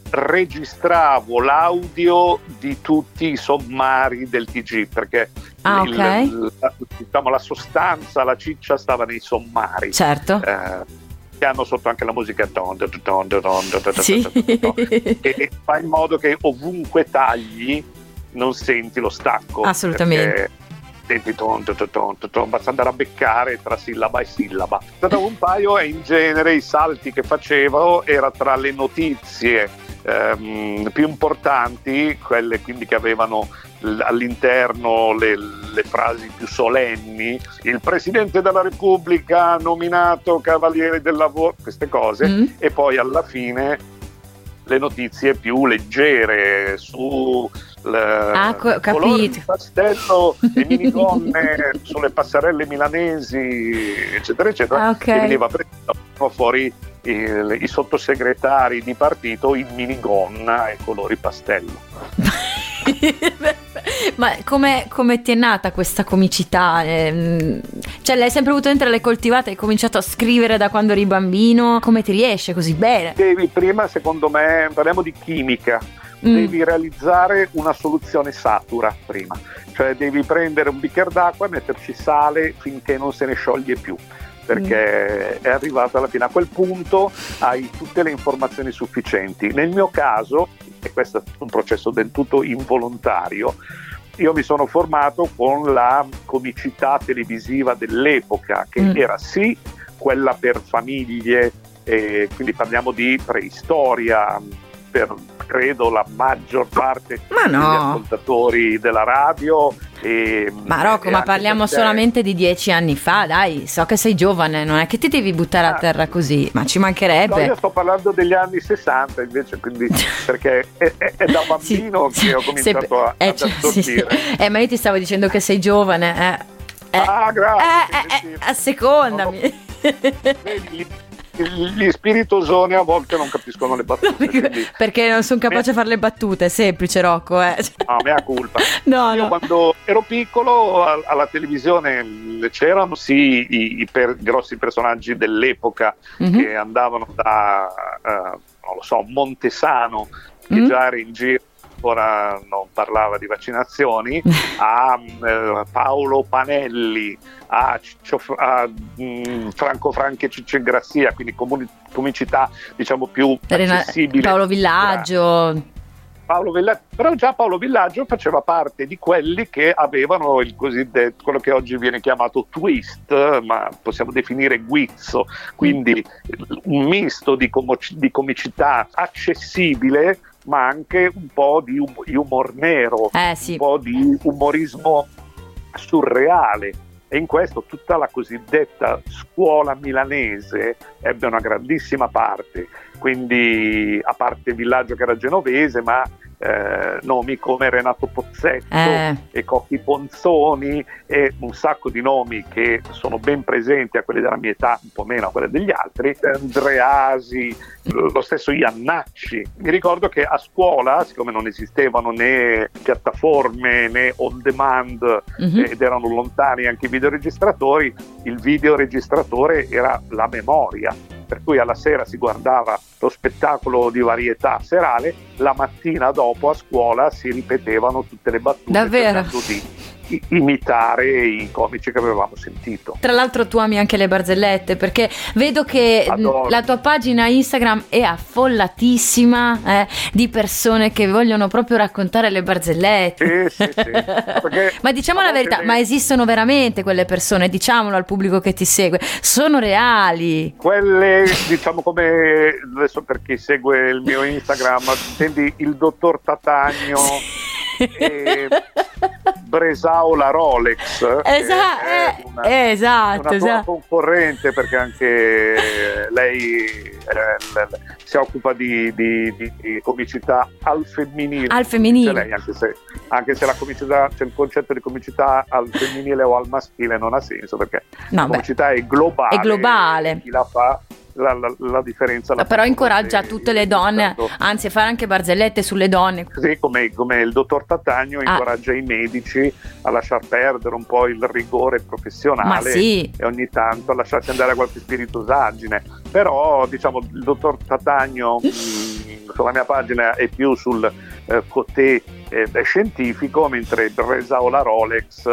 Speaker 3: registravo l'audio di tutti i sommari del TG perché
Speaker 2: ah,
Speaker 3: il,
Speaker 2: okay.
Speaker 3: la, diciamo, la, sostanza, la ciccia stava nei sommari.
Speaker 2: Certo.
Speaker 3: Eh, che hanno sotto anche la musica
Speaker 2: sì.
Speaker 3: e fa in modo che ovunque tagli non senti lo stacco.
Speaker 2: Assolutamente.
Speaker 3: Senti ton, ton, ton, ton, basta andare a beccare tra sillaba e sillaba. Stato un paio e in genere i salti che facevo era tra le notizie ehm, più importanti, quelle quindi che avevano all'interno le, le, frasi più solenni, il Presidente della Repubblica ha nominato Cavaliere del Lavoro, queste cose, mm. e poi alla fine le notizie più leggere su
Speaker 2: ah, capito.
Speaker 3: pastello e minigonne sulle passerelle milanesi, eccetera, eccetera,
Speaker 2: ah, okay.
Speaker 3: e veniva preso fuori i, i sottosegretari di partito in minigonna e colori pastello.
Speaker 2: Ma come, come, ti è nata questa comicità? Eh, cioè, l'hai sempre avuto dentro, l'hai coltivata, hai cominciato a scrivere da quando eri bambino? Come ti riesce così bene?
Speaker 3: Devi prima, secondo me, parliamo di chimica. Mm. Devi realizzare una soluzione satura prima, cioè devi prendere un bicchiere d'acqua e metterci sale finché non se ne scioglie più perché mm. è arrivato alla fine. A quel punto hai tutte le informazioni sufficienti. Nel mio caso, e questo è un processo del tutto involontario, io mi sono formato con la comicità televisiva dell'epoca, che mm. era sì quella per famiglie, eh, quindi parliamo di preistoria, per credo la maggior parte
Speaker 2: no.
Speaker 3: degli ascoltatori della radio. E,
Speaker 2: ma Rocco, ma parliamo solamente di dieci anni fa, dai, so che sei giovane, non è che ti devi buttare ah, a terra così, ma ci mancherebbe.
Speaker 3: No, io sto parlando degli anni 60 invece, quindi, perché è, è, è, da bambino sì, che ho cominciato se, a, eh, ad assorbire. Sì, sì.
Speaker 2: Eh, ma io ti stavo dicendo che sei giovane, eh.
Speaker 3: Eh, ah, grazie.
Speaker 2: Eh, assecondami.
Speaker 3: No, gli spiritosoni a volte non capiscono le battute. Quindi...
Speaker 2: Perché non sono capace a fare le battute, è semplice Rocco. Eh.
Speaker 3: No, mea colpa.
Speaker 2: No,
Speaker 3: Io
Speaker 2: no.
Speaker 3: quando ero piccolo alla televisione c'erano sì i, i per, grossi personaggi dell'epoca mm-hmm. che andavano da, uh, non lo so, Montesano, che mm-hmm. già era in giro ancora non parlava di vaccinazioni, a eh, Paolo Panelli, a, Ciccio, a mh, Franco Franchi e Ciccio Grassia, quindi comuni, comicità diciamo più accessibile.
Speaker 2: Paolo Villaggio.
Speaker 3: Paolo Villaggio, però già Paolo Villaggio faceva parte di quelli che avevano il cosiddetto, quello che oggi viene chiamato twist, ma possiamo definire guizzo, quindi un misto di, com- di comicità accessibile ma anche un po' di humor nero,
Speaker 2: eh, sì.
Speaker 3: un po' di umorismo surreale. E in questo tutta la cosiddetta scuola milanese ebbe una grandissima parte, quindi a parte Villaggio che era genovese, ma eh, nomi come Renato Pozzetto
Speaker 2: eh.
Speaker 3: e Cocchi Ponzoni e un sacco di nomi che sono ben presenti a quelli della mia età, un po' meno a quelle degli altri, Andreasi, lo stesso Iannacci. Mi ricordo che a scuola, siccome non esistevano né piattaforme né on demand mm-hmm. ed erano lontani anche i videoregistratori, il videoregistratore era la memoria per cui alla sera si guardava lo spettacolo di varietà serale, la mattina dopo a scuola si ripetevano tutte le battute
Speaker 2: Davvero?
Speaker 3: di imitare i comici che avevamo sentito.
Speaker 2: Tra l'altro tu ami anche le barzellette perché vedo che
Speaker 3: Adoro.
Speaker 2: la tua pagina Instagram è affollatissima eh, di persone che vogliono proprio raccontare le barzellette.
Speaker 3: Sì, sì, sì.
Speaker 2: ma diciamo la verità, ma esistono veramente quelle persone, diciamolo al pubblico che ti segue, sono reali.
Speaker 3: Quelle, diciamo come adesso per chi segue il mio Instagram, intendi il dottor Tatagno. Bresao la Rolex
Speaker 2: esatto, eh, una, esatto,
Speaker 3: una
Speaker 2: esatto.
Speaker 3: concorrente perché anche lei eh, si occupa di, di, di, di, comicità al femminile.
Speaker 2: Al femminile.
Speaker 3: Lei, anche, se, anche, se, la comicità c'è il concetto di comicità al femminile o al maschile non ha senso perché no, la comicità beh, è globale
Speaker 2: è globale.
Speaker 3: chi la fa la, la, la differenza. La
Speaker 2: Però incoraggia tutte le donne, anzi a fare anche barzellette sulle donne.
Speaker 3: Così come, come il dottor Tatagno ah. incoraggia i medici a lasciar perdere un po' il rigore professionale
Speaker 2: sì.
Speaker 3: e ogni tanto a lasciarsi andare a qualche spiritosaggine. Però diciamo il dottor Tatagno... mh, sulla mia pagina è più sul eh, cotè eh, scientifico, mentre Resa o la Rolex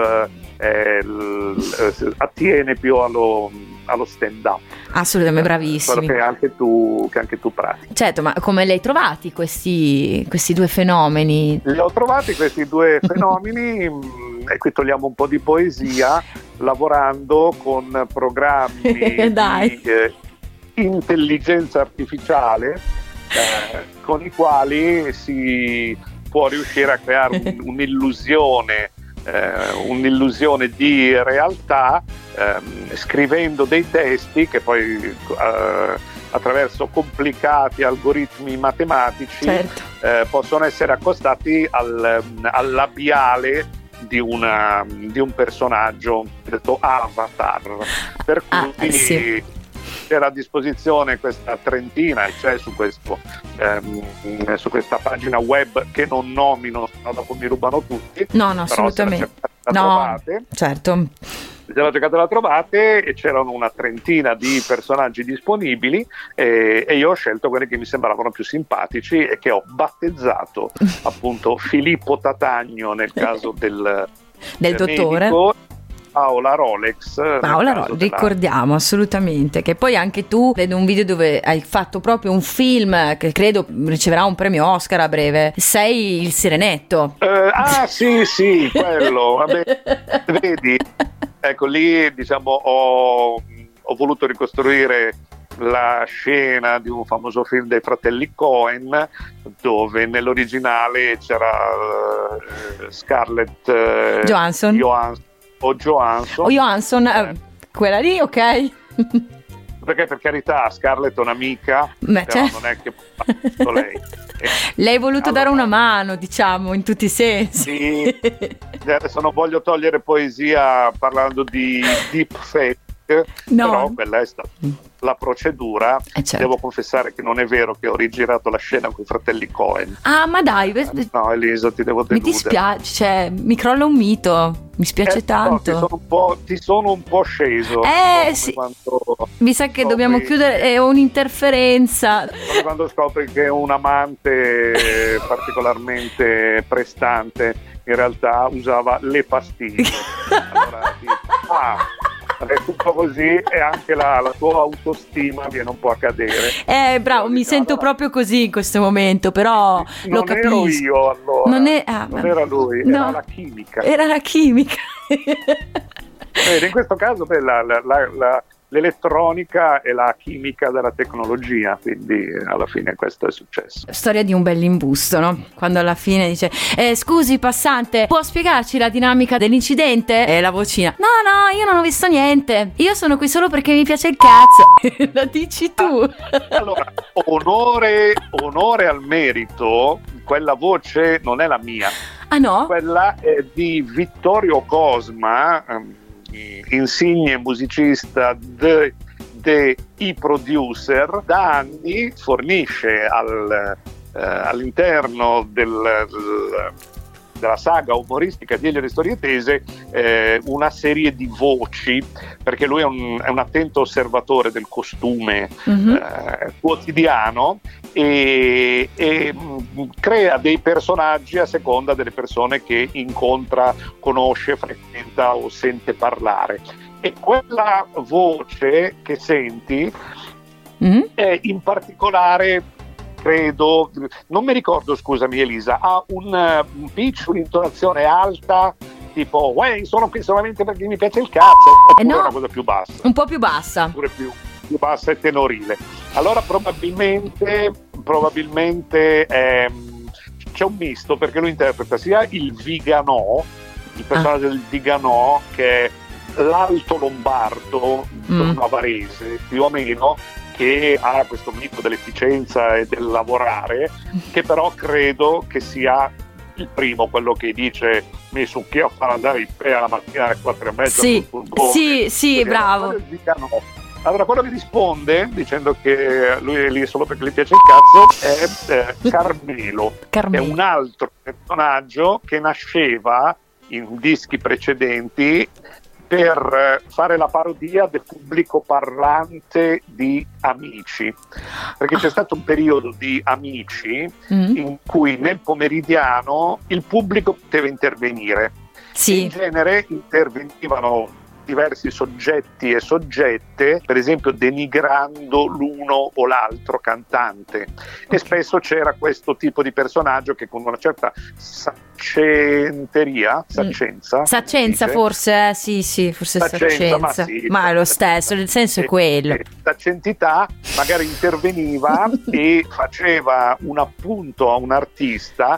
Speaker 3: eh, l, eh, attiene più allo, allo stand up.
Speaker 2: Assolutamente bravissimi.
Speaker 3: Che anche tu, che anche tu pratichi.
Speaker 2: Certo, ma come li hai trovati questi, questi due fenomeni?
Speaker 3: Li ho trovati questi due fenomeni mm, e qui togliamo un po' di poesia lavorando con programmi di eh, intelligenza artificiale eh, con i quali si può riuscire a creare un, un'illusione eh, un'illusione di realtà ehm, scrivendo dei testi che poi eh, attraverso complicati algoritmi matematici
Speaker 2: certo.
Speaker 3: eh, possono essere accostati al, al labiale di, una, di, un personaggio detto avatar per
Speaker 2: ah,
Speaker 3: cui
Speaker 2: sì
Speaker 3: c'era a disposizione questa trentina e c'è su, questo, ehm, su, questa pagina web che non nomino, no, dopo mi rubano tutti.
Speaker 2: No, no, assolutamente. No,
Speaker 3: trovate.
Speaker 2: certo.
Speaker 3: Se la giocata la trovate e c'erano una trentina di personaggi disponibili e, e, io ho scelto quelli che mi sembravano più simpatici e che ho battezzato appunto Filippo Tatagno nel caso del,
Speaker 2: del dottore.
Speaker 3: Medico, Paola Rolex.
Speaker 2: Paola Rolex, ricordiamo assolutamente che poi anche tu vedo un video dove hai fatto proprio un film che credo riceverà un premio Oscar a breve. Sei il Sirenetto.
Speaker 3: Uh, ah sì sì, quello. Vabbè, vedi, ecco lì diciamo ho, ho voluto ricostruire la scena di un famoso film dei fratelli Cohen dove nell'originale c'era uh, Scarlett uh,
Speaker 2: Johansson.
Speaker 3: Johansson o Johansson.
Speaker 2: O Johansson, eh. quella lì, ok.
Speaker 3: Perché per carità Scarlett è un'amica,
Speaker 2: Ma
Speaker 3: però
Speaker 2: c'è...
Speaker 3: non è che lei.
Speaker 2: Lei hai voluto allora, dare una mano, diciamo, in tutti i sensi.
Speaker 3: Sì, adesso non voglio togliere poesia parlando di deepfake, no. però quella è stata la procedura.
Speaker 2: Eh certo.
Speaker 3: Devo confessare che non è vero che ho rigirato la scena con i fratelli Cohen.
Speaker 2: Ah, ma dai,
Speaker 3: no, Elisa, ti devo deludere.
Speaker 2: Mi dispiace, cioè, mi crolla un mito. Mi spiace
Speaker 3: eh,
Speaker 2: tanto.
Speaker 3: No, ti, sono ti, sono un po' sceso.
Speaker 2: Eh, sì. Mi sa che dobbiamo chiudere. È un'interferenza.
Speaker 3: Come quando scopri che un amante particolarmente prestante in realtà usava le pastiglie. allora, ti, ah, è tutto così e anche la, la, tua autostima viene un po' a cadere.
Speaker 2: Eh, bravo, mi sento allora, proprio così in questo momento, però
Speaker 3: lo
Speaker 2: capisco.
Speaker 3: Non ero io allora.
Speaker 2: Non, è, ah,
Speaker 3: non era lui,
Speaker 2: no,
Speaker 3: era la chimica.
Speaker 2: Era la chimica.
Speaker 3: In questo caso beh, la, la, la l'elettronica e la chimica della tecnologia, quindi alla fine questo è successo.
Speaker 2: Storia di un bell'imbusto, no? Quando alla fine dice eh, scusi passante, può spiegarci la dinamica dell'incidente? E la vocina, no no, io non ho visto niente, io sono qui solo perché mi piace il cazzo, la dici tu.
Speaker 3: allora, onore, onore al merito, quella voce non è la mia.
Speaker 2: Ah no?
Speaker 3: Quella è di Vittorio Cosma, ehm, insigne musicista de, de i producer, da anni fornisce al, eh, all'interno del, del della saga umoristica di Elio e Storie Tese eh, una serie di voci, perché lui è un, è un attento osservatore del costume mm-hmm. eh, quotidiano e, e mh, mm, crea dei personaggi a seconda delle persone che incontra, conosce, frequenta o sente parlare. E quella voce che senti mm-hmm. è in particolare credo, non mi ricordo, scusami Elisa, ha un, un pitch, un'intonazione alta, tipo, uè, sono qui solamente perché mi piace il cazzo,
Speaker 2: eh no,
Speaker 3: una cosa più bassa.
Speaker 2: Un po' più bassa.
Speaker 3: Oppure più, più bassa e tenorile. Allora probabilmente, probabilmente ehm, c'è un misto perché lui interpreta sia il Viganò, il personaggio ah. del Viganò che è l'alto lombardo mm. bavarese, più o meno, che ha questo mito dell'efficienza e del lavorare, che però credo che sia il primo, quello che dice mi succhio a far andare il pe alla mattina alle 4 e mezza
Speaker 2: sì, sì, sì, bravo.
Speaker 3: allora quello che risponde dicendo che lui è lì solo perché gli piace il cazzo è eh, Carmelo,
Speaker 2: Carmelo,
Speaker 3: è un altro personaggio che nasceva in dischi precedenti per fare la parodia del pubblico parlante di Amici, perché c'è stato un periodo di Amici mm. in cui nel pomeridiano il pubblico poteva intervenire. Sì. In genere intervenivano diversi soggetti e soggette, per esempio denigrando l'uno o l'altro cantante. E spesso c'era questo tipo di personaggio che con una certa saccenteria, saccenza.
Speaker 2: Mm. Saccenza forse, eh? sì, sì, forse saccenza, saccenza. Ma, sì, ma, è lo stesso, il senso è quello.
Speaker 3: Saccentità magari interveniva e faceva un appunto a un artista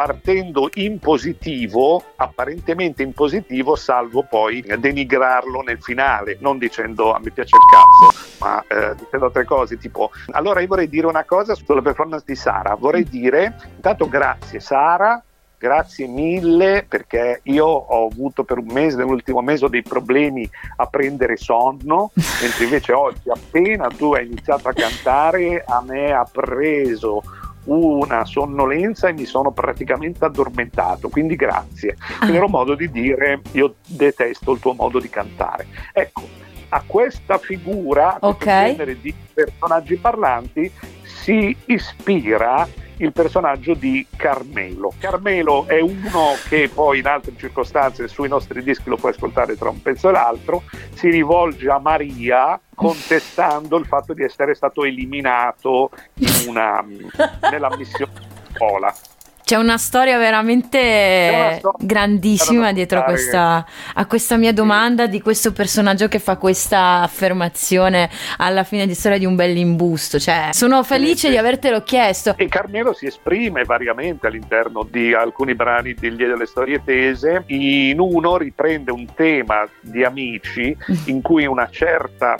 Speaker 3: partendo in positivo, apparentemente in positivo, salvo poi denigrarlo nel finale, non dicendo a me piace il cazzo, ma eh, dicendo altre cose tipo allora io vorrei dire una cosa sulla performance di Sara, vorrei dire intanto grazie Sara grazie mille perché io ho avuto per un mese, nell'ultimo mese, dei problemi a prendere sonno, mentre invece oggi appena tu hai iniziato a cantare a me ha preso una sonnolenza e mi sono praticamente addormentato, quindi grazie. Ah. Era un modo di dire io detesto il tuo modo di cantare. Ecco, a questa figura, a okay. questo genere di personaggi parlanti si ispira il personaggio di Carmelo. Carmelo è uno che poi in altre circostanze sui nostri dischi lo puoi ascoltare tra un pezzo e l'altro, si rivolge a Maria contestando il fatto di essere stato eliminato una, nella missione scuola.
Speaker 2: C'è una storia veramente una storia grandissima dietro a questa, a questa, mia domanda di questo personaggio che fa questa affermazione alla fine di storia di un bell'imbusto. Cioè, sono felice sì, sì. di avertelo chiesto.
Speaker 3: E Carmelo si esprime variamente all'interno di alcuni brani degli, delle storie tese. In uno riprende un tema di amici in cui una certa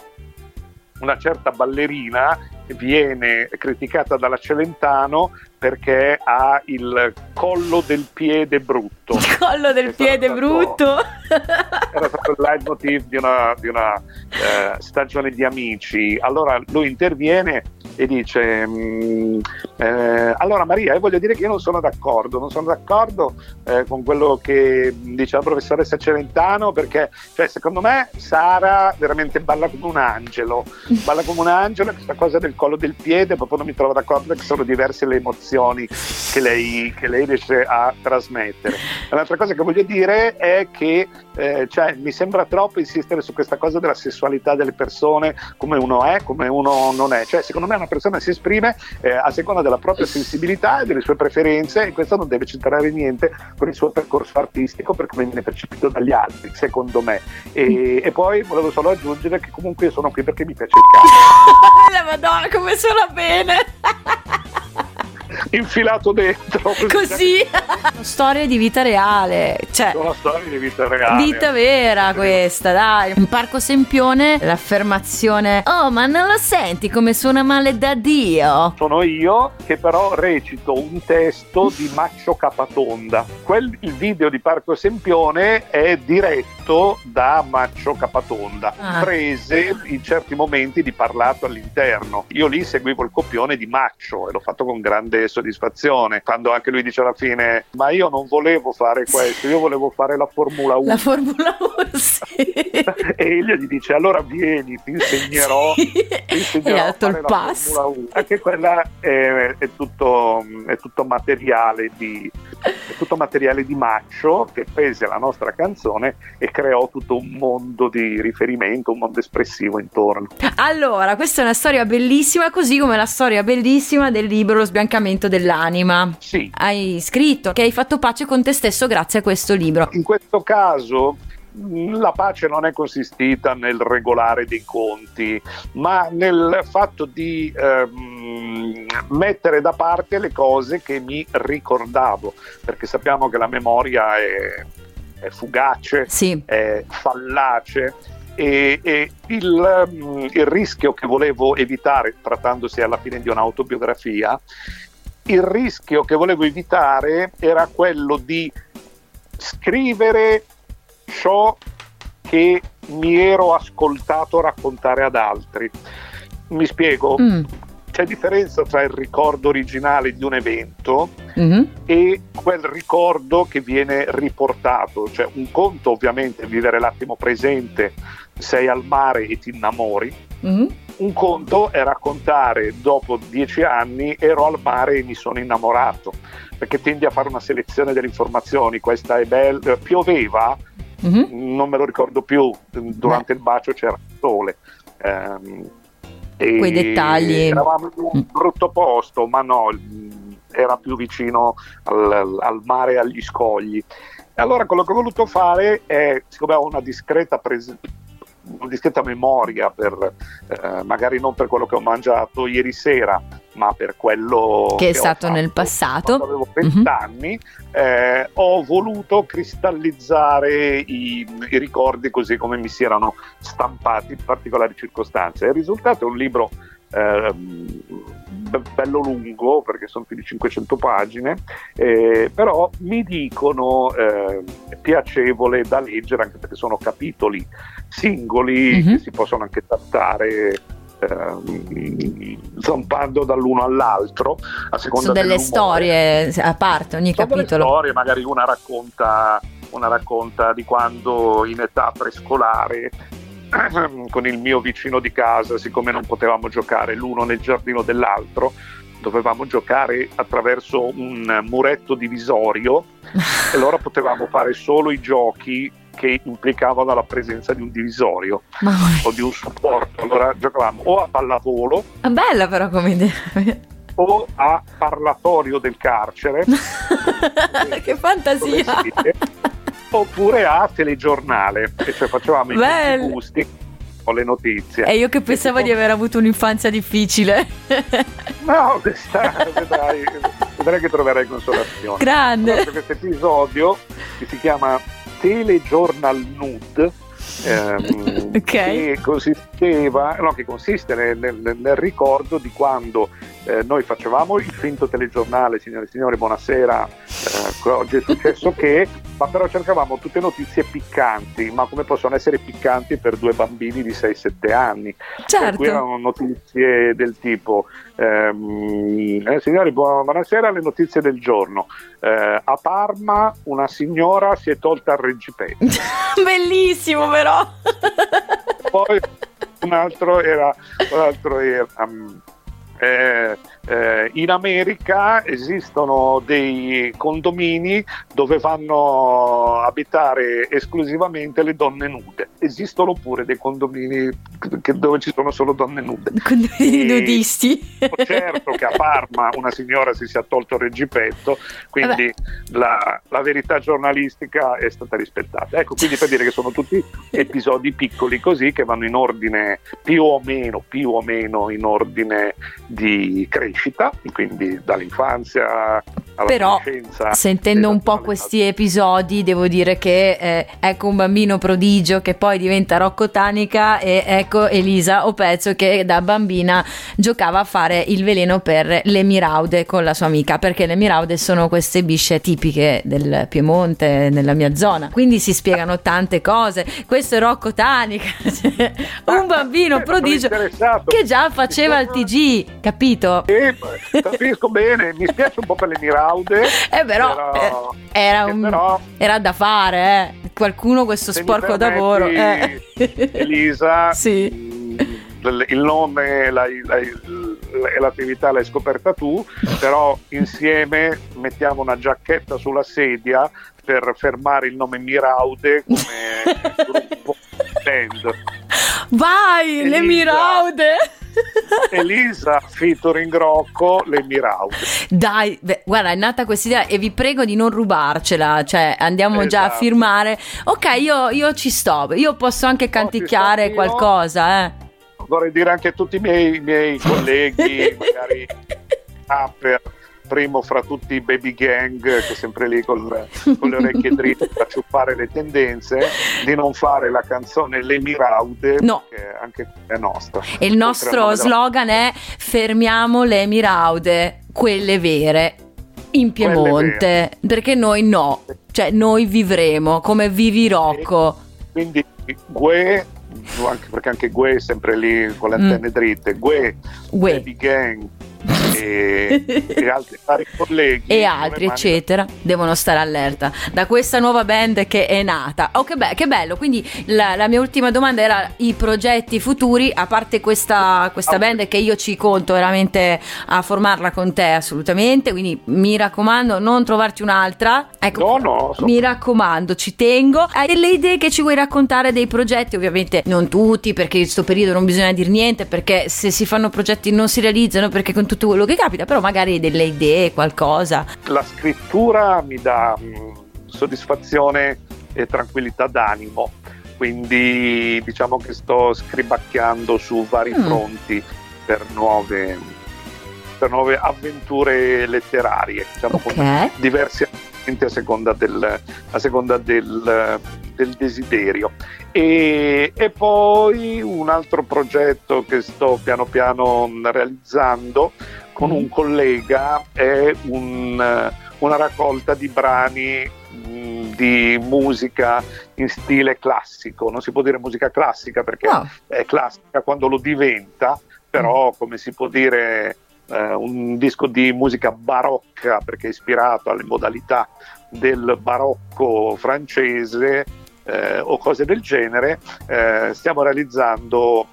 Speaker 3: una certa ballerina viene criticata dalla Celentano perché ha il collo del piede brutto.
Speaker 2: Il collo del piede stato, brutto?
Speaker 3: Era stato il leitmotiv di una, di una eh, stagione di Amici. Allora lui interviene e dice mm, eh, allora Maria io voglio dire che io non sono d'accordo non sono d'accordo eh, con quello che dice la professoressa Celentano perché cioè, secondo me Sara veramente balla come un angelo balla come un angelo questa cosa del collo del piede proprio non mi trovo d'accordo perché sono diverse le emozioni che lei, che lei riesce a trasmettere. Un'altra cosa che voglio dire è che eh, cioè, mi sembra troppo insistere su questa cosa della sessualità delle persone come uno è, come uno non è. Cioè secondo me una persona si esprime eh, a seconda della propria sensibilità e delle sue preferenze e questo non deve centrare niente con il suo percorso artistico per come viene percepito dagli altri, secondo me. E, e poi volevo solo aggiungere che comunque sono qui perché mi piace il cazzo.
Speaker 2: La Madonna, come suona bene!
Speaker 3: infilato dentro.
Speaker 2: Così. storia di vita reale. Cioè,
Speaker 3: una storia di vita reale.
Speaker 2: Vita vera questa, dai. In Parco Sempione l'affermazione Oh, ma non lo senti come suona male da Dio?
Speaker 3: Sono io che però recito un testo di Maccio Capatonda. Quel, il video di Parco Sempione è diretto da Maccio Capatonda. Ah. Prese in certi momenti di parlato all'interno. Io lì seguivo il copione di Maccio e l'ho fatto con grande soddisfazione quando anche lui dice alla fine ma io non volevo fare questo io volevo fare la Formula 1
Speaker 2: la Formula 1 sì.
Speaker 3: e egli gli dice allora vieni ti insegnerò, sì. ti insegnerò a fare il pass. Formula 1 anche quella è, è, tutto, è tutto materiale di è tutto materiale di Maccio che prese la nostra canzone e creò tutto un mondo di riferimento, un mondo espressivo intorno.
Speaker 2: Allora, questa è una storia bellissima, così come la storia bellissima del libro Lo sbiancamento dell'anima.
Speaker 3: Sì.
Speaker 2: Hai scritto che hai fatto pace con te stesso grazie a questo libro.
Speaker 3: In questo caso la pace non è consistita nel regolare dei conti, ma nel fatto di ehm, mettere da parte le cose che mi ricordavo, perché sappiamo che la memoria è, è fugace,
Speaker 2: sì.
Speaker 3: è fallace. E, e il, mm, il rischio che volevo evitare, trattandosi alla fine di un'autobiografia, il rischio che volevo evitare era quello di scrivere ciò che mi ero ascoltato raccontare ad altri. Mi spiego? Mm. c'è differenza tra il ricordo originale di un evento mm-hmm. e quel ricordo che viene riportato. Cioè, un conto ovviamente è vivere l'attimo presente, sei al mare e ti innamori. Mm-hmm. Un conto è raccontare dopo dieci anni ero al mare e mi sono innamorato, perché tendi a fare una selezione delle informazioni, questa è bella, pioveva, mm-hmm. non me lo ricordo più, durante Beh. il bacio c'era il sole. Um,
Speaker 2: Quei dettagli.
Speaker 3: Eravamo in un mm. brutto posto, ma no, era più vicino al, al mare e agli scogli. E allora quello che ho voluto fare è, siccome ho una discreta presenza una discreta memoria per eh, magari non per quello che ho mangiato ieri sera, ma per quello
Speaker 2: che, che è stato nel passato.
Speaker 3: Quando avevo 20 mm-hmm. eh, ho voluto cristallizzare i, i, ricordi così come mi si erano stampati in particolari circostanze. Il risultato è un libro eh, bello lungo perché sono più di 500 pagine, eh, però mi dicono eh, piacevole da leggere anche perché sono capitoli singoli mm-hmm. che si possono anche trattare eh, zampando dall'uno all'altro a seconda
Speaker 2: sono delle storie a parte ogni
Speaker 3: sono
Speaker 2: capitolo
Speaker 3: storie magari una racconta una racconta di quando in età prescolare con il mio vicino di casa, siccome non potevamo giocare l'uno nel giardino dell'altro, dovevamo giocare attraverso un muretto divisorio e allora potevamo fare solo i giochi che implicavano la presenza di un divisorio Ma... o di un supporto. Allora giocavamo o a pallavolo.
Speaker 2: Bella però come idea.
Speaker 3: O a parlatorio del carcere.
Speaker 2: che fantasia!
Speaker 3: oppure a telegiornale, e cioè facevamo Bello. i gusti o le notizie.
Speaker 2: E io che pensavo e di aver avuto un'infanzia difficile.
Speaker 3: no, questa, vedrai, vedrai che troverai consolazione.
Speaker 2: Grande.
Speaker 3: Allora, questo episodio che si chiama Telejournal Nude ehm, okay. che consisteva, no, che consiste nel, nel, nel ricordo di quando eh, noi facevamo il finto telegiornale, signore e signori, buonasera, eh, oggi è successo che, ma però cercavamo tutte notizie piccanti, ma come possono essere piccanti per due bambini di 6-7 anni?
Speaker 2: Certo.
Speaker 3: Per cui erano notizie del tipo, ehm, eh, signori, buonasera, le notizie del giorno. Eh, a Parma una signora si è tolta il reggipetto.
Speaker 2: Bellissimo però!
Speaker 3: Poi un altro era, un altro era um, eh, eh, in America esistono dei condomini dove vanno a abitare esclusivamente le donne nude. Esistono pure dei condomini dove ci sono solo donne nude.
Speaker 2: Condomini nudisti.
Speaker 3: Certo che a Parma una signora si sia tolto il reggipetto, quindi la, la, verità giornalistica è stata rispettata. Ecco, quindi per dire che sono tutti episodi piccoli così che vanno in ordine più o meno, più o meno in ordine di crescita, quindi dall'infanzia alla
Speaker 2: Però sentendo un po' questi episodi devo dire che eh, ecco un bambino prodigio che poi diventa Rocco Tanica e ecco Elisa Opezzo che da bambina giocava a fare il veleno per le miraude con la sua amica perché le miraude sono queste bisce tipiche del Piemonte nella mia zona. Quindi si spiegano tante cose. Questo è Rocco Tanica un bambino prodigio che già faceva il TG capito?
Speaker 3: Eh, capisco bene mi spiace un po' per le miraude.
Speaker 2: Eh però, però eh, era, un, però, era, da fare, eh. qualcuno questo sporco lavoro. Eh.
Speaker 3: Elisa,
Speaker 2: sì.
Speaker 3: Il nome la, la, e l'attività l'hai scoperta tu, però insieme mettiamo una giacchetta sulla sedia per fermare il nome Miraude come gruppo band.
Speaker 2: Vai, Elisa. le Miraude!
Speaker 3: Elisa featuring Rocco le Miraude
Speaker 2: dai beh, guarda è nata questa idea e vi prego di non rubarcela cioè andiamo esatto. già a esatto. firmare ok io, io, ci sto io posso anche canticchiare no, qualcosa eh.
Speaker 3: vorrei dire anche a tutti i miei, miei colleghi magari rapper primo fra tutti i baby gang che è sempre lì col, con le orecchie dritte a ciuppare le tendenze di non fare la canzone Le Miraude
Speaker 2: no.
Speaker 3: che anche è nostra
Speaker 2: e il nostro slogan è fermiamo le Miraude quelle vere in Piemonte perché noi no cioè noi vivremo come vivi Rocco
Speaker 3: quindi Gue anche perché anche Gue è sempre lì con le antenne mm. dritte, Gue, Gue. Baby Gang, e, e, altri vari colleghi
Speaker 2: e altri eccetera devono stare allerta da questa nuova band che è nata. Oh che, be- che bello. Quindi la, la, mia ultima domanda era i progetti futuri a parte questa, questa band che io ci conto veramente a formarla con te assolutamente. Quindi mi raccomando non trovarti un'altra. Ecco
Speaker 3: no, no, so.
Speaker 2: mi raccomando ci tengo. Hai delle idee che ci vuoi raccontare dei progetti? Ovviamente non tutti perché in questo periodo non bisogna dire niente perché se si fanno progetti non si realizzano perché con tutto quello che capita, però magari delle idee, qualcosa.
Speaker 3: La scrittura mi dà mm, soddisfazione e tranquillità d'animo, quindi diciamo che sto scribacchiando su vari mm. fronti per nuove, per nuove avventure letterarie, diciamo
Speaker 2: okay.
Speaker 3: diversi a seconda del, a seconda del, del desiderio. E, e, poi un altro progetto che sto piano piano realizzando con un collega è un, una raccolta di brani di musica in stile classico, non si può dire musica classica perché no. è classica quando lo diventa, però come si può dire eh, un disco di musica barocca perché è ispirato alle modalità del barocco francese eh, o cose del genere, eh, stiamo realizzando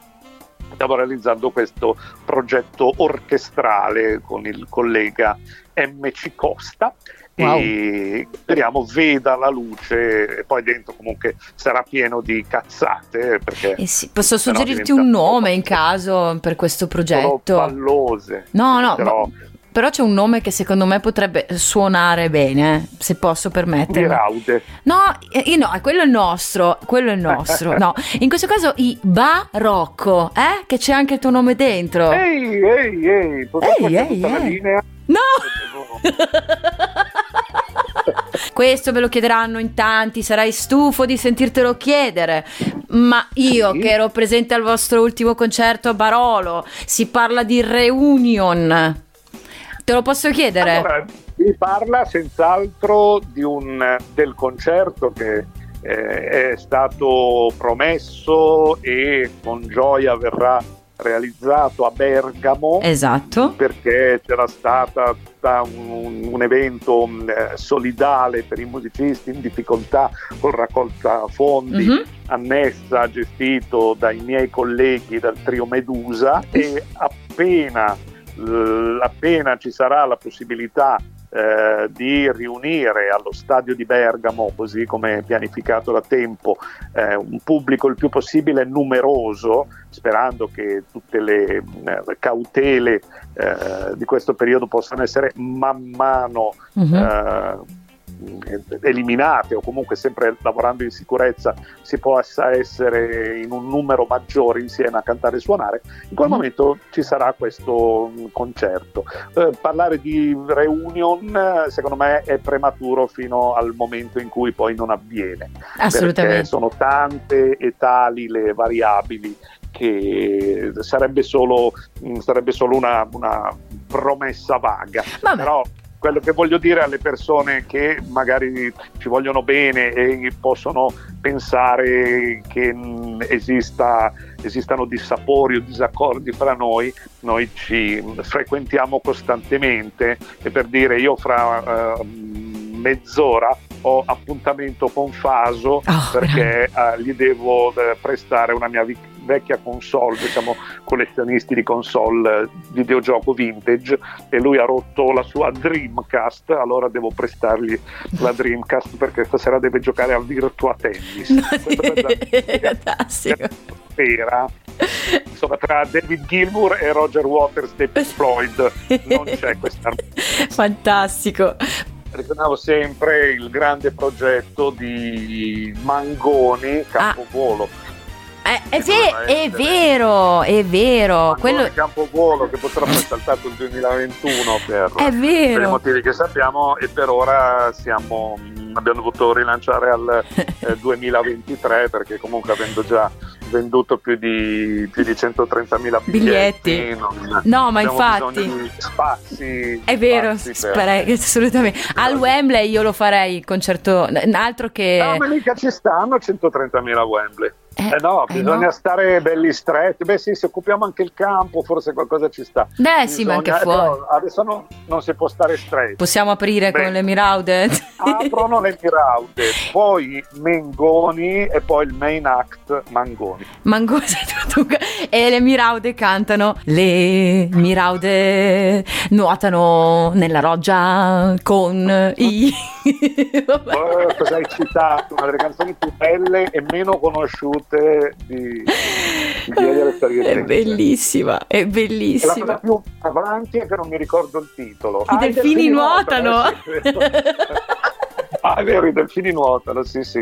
Speaker 3: stiamo realizzando questo progetto orchestrale con il collega MC Costa. Wow. e speriamo veda la luce e poi dentro comunque sarà pieno di cazzate perché
Speaker 2: eh sì, posso suggerirti un nome in caso per questo progetto?
Speaker 3: Pallose
Speaker 2: no no però, però c'è un nome che secondo me potrebbe suonare bene, se posso permettermi.
Speaker 3: Raude.
Speaker 2: No, eh, no, quello è il nostro, quello è il nostro. no, in questo caso i Barocco, eh? Che c'è anche il tuo nome dentro.
Speaker 3: Ehi, ehi, ehi,
Speaker 2: ehi, ehi, ehi. No! Questo ve lo chiederanno in tanti, sarai stufo di sentirtelo chiedere. Ma io che ero presente al vostro ultimo concerto a Barolo, si parla di reunion. Te lo posso chiedere?
Speaker 3: Allora, si parla senz'altro un, del concerto che eh, è stato promesso e con gioia verrà realizzato a Bergamo.
Speaker 2: Esatto.
Speaker 3: Perché c'era stato un, un, evento eh, solidale per i musicisti in difficoltà con raccolta fondi mm-hmm. annessa, gestito dai miei colleghi del trio Medusa e appena appena ci sarà la possibilità eh, di riunire allo stadio di Bergamo, così come pianificato da tempo, eh, un pubblico il più possibile numeroso, sperando che tutte le eh, cautele eh, di questo periodo possano essere man mano uh-huh eliminate o comunque sempre lavorando in sicurezza si possa essere in un numero maggiore insieme a cantare e suonare, in quel mm. momento ci sarà questo mm, concerto. Eh, parlare di reunion secondo me è prematuro fino al momento in cui poi non avviene,
Speaker 2: Assolutamente.
Speaker 3: perché sono tante e tali le variabili che sarebbe solo, mm, sarebbe solo una, una promessa vaga.
Speaker 2: Vabbè.
Speaker 3: Però quello che voglio dire alle persone che magari ci vogliono bene e possono pensare che esista, esistano dissapori o disaccordi fra noi, noi ci frequentiamo costantemente. E per dire io fra uh, mezz'ora ho appuntamento con Faso oh, perché uh, gli devo uh, prestare una mia vecchia console, siamo collezionisti di console eh, videogioco vintage e lui ha rotto la sua Dreamcast, allora devo prestargli la Dreamcast perché stasera deve giocare a Virtua Tennis. No,
Speaker 2: fantastico.
Speaker 3: Era insomma tra David Gilmour e Roger Waters dei Pink Floyd non c'è questa
Speaker 2: fantastico
Speaker 3: ricordavo sempre il grande progetto di Mangoni Campovolo ah
Speaker 2: eh, eh sì, è vero, è vero.
Speaker 3: Quello... Il campovolo che purtroppo è saltato il 2021 per, per, i motivi che sappiamo e per ora siamo, abbiamo dovuto rilanciare al eh, 2023 perché comunque avendo già venduto più di, più di 130.000 biglietti, biglietti.
Speaker 2: Non, no ma infatti
Speaker 3: spazi
Speaker 2: è vero spazi per... assolutamente al Wembley io lo farei il concerto altro che
Speaker 3: no ma mica ci stanno 130.000 Wembley Eh, eh no, bisogna no. stare belli stretti. Beh sì, se occupiamo anche il campo, forse qualcosa ci sta.
Speaker 2: Beh bisogna, sì, ma anche eh, fuori.
Speaker 3: adesso no, non si può stare stretti.
Speaker 2: Possiamo aprire Beh, con le Miraude?
Speaker 3: Aprono le Miraude, poi Mengoni e poi il main act Mangoni.
Speaker 2: Mangoni e le Miraude cantano Le Miraude nuotano nella roggia con i...
Speaker 3: oh, cosa hai citato? Una delle canzoni più belle e meno conosciute di, di
Speaker 2: È bellissima, è bellissima. E
Speaker 3: la cosa più avanti è che non mi ricordo il titolo.
Speaker 2: I ah, delfini, delfini nuotano. nuotano.
Speaker 3: ah, è vero, i delfini nuotano, sì, sì.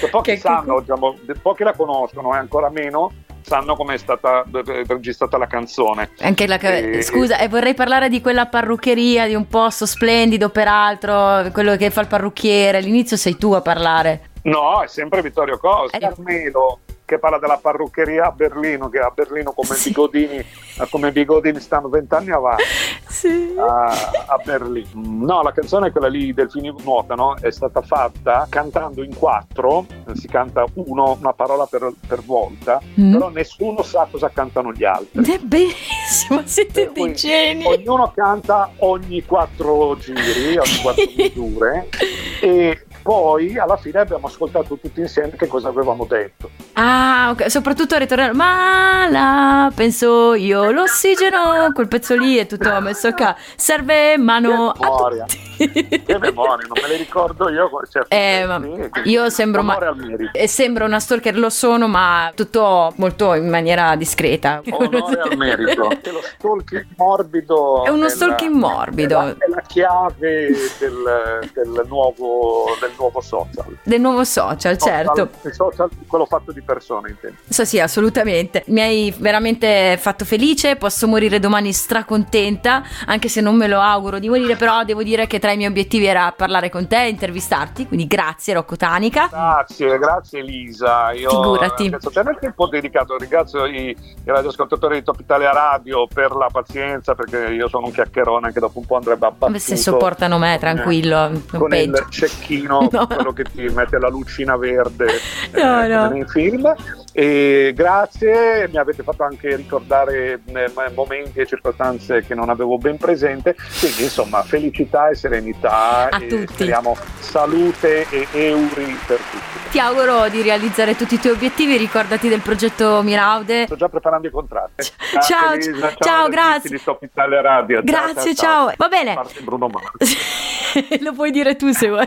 Speaker 3: Che pochi che, sanno. Diciamo, pochi la conoscono e eh, ancora meno sanno come è stata registrata la canzone.
Speaker 2: Anche la, e, scusa, e vorrei parlare di quella parruccheria, di un posto splendido peraltro, quello che fa il parrucchiere. All'inizio sei tu a parlare.
Speaker 3: No, è sempre Vittorio Costa. Carmelo, che parla della parruccheria a Berlino, che a Berlino come sì. Bigodini, come Bigodini stanno vent'anni avanti sì. a, a, Berlino. No, la canzone è quella lì, Delfini nuotano, è stata fatta cantando in quattro, si canta uno, una parola per, per volta, mm. però nessuno sa cosa cantano gli altri.
Speaker 2: È bellissimo, siete dei geni.
Speaker 3: Ognuno canta ogni quattro giri, ogni quattro misure e poi alla fine abbiamo ascoltato tutti insieme che cosa avevamo detto.
Speaker 2: Ah, ok, soprattutto ritornare, ma la penso io, l'ossigeno, quel pezzo lì è tutto messo qua, serve mano
Speaker 3: che memoria. a tutti. Che memoria, non me le ricordo io. Cioè,
Speaker 2: eh, ma io sembro, ma, sembro una stalker, lo sono, ma tutto molto in maniera discreta.
Speaker 3: Onore al merito. Che lo stalking morbido
Speaker 2: è uno stalking morbido. È
Speaker 3: la, è la chiave del, del nuovo del nuovo social.
Speaker 2: Del nuovo social, certo.
Speaker 3: Il social, quello fatto di persone, intendo.
Speaker 2: So, sì, assolutamente. Mi hai veramente fatto felice, posso morire domani stracontenta, anche se non me lo auguro di morire, però devo dire che tra i miei obiettivi era parlare con te, intervistarti, quindi grazie Rocco Tanica.
Speaker 3: Grazie, grazie Elisa. Io
Speaker 2: Figurati.
Speaker 3: C'è nel tempo dedicato, ringrazio i, i radioascoltatori di Top Italia Radio per la pazienza, perché io sono un chiacchierone che dopo un po' andrebbe abbattuto.
Speaker 2: Se sopportano me, tranquillo.
Speaker 3: Eh, con peggio. il cecchino no. quello che ti mette la lucina verde no, eh, no. nei film. E grazie, mi avete fatto anche ricordare eh, momenti e circostanze che non avevo ben presente. Quindi, insomma, felicità e serenità
Speaker 2: A
Speaker 3: e
Speaker 2: tutti.
Speaker 3: speriamo salute e euri per tutti.
Speaker 2: Ti auguro di realizzare tutti i tuoi obiettivi, ricordati del progetto Miraude.
Speaker 3: Sto già preparando i contratti.
Speaker 2: Ciao, Lisa, ciao, ciao grazie.
Speaker 3: Di Radio.
Speaker 2: Grazie, ciao. ciao. Va bene.
Speaker 3: Bruno
Speaker 2: Lo puoi dire tu se vuoi.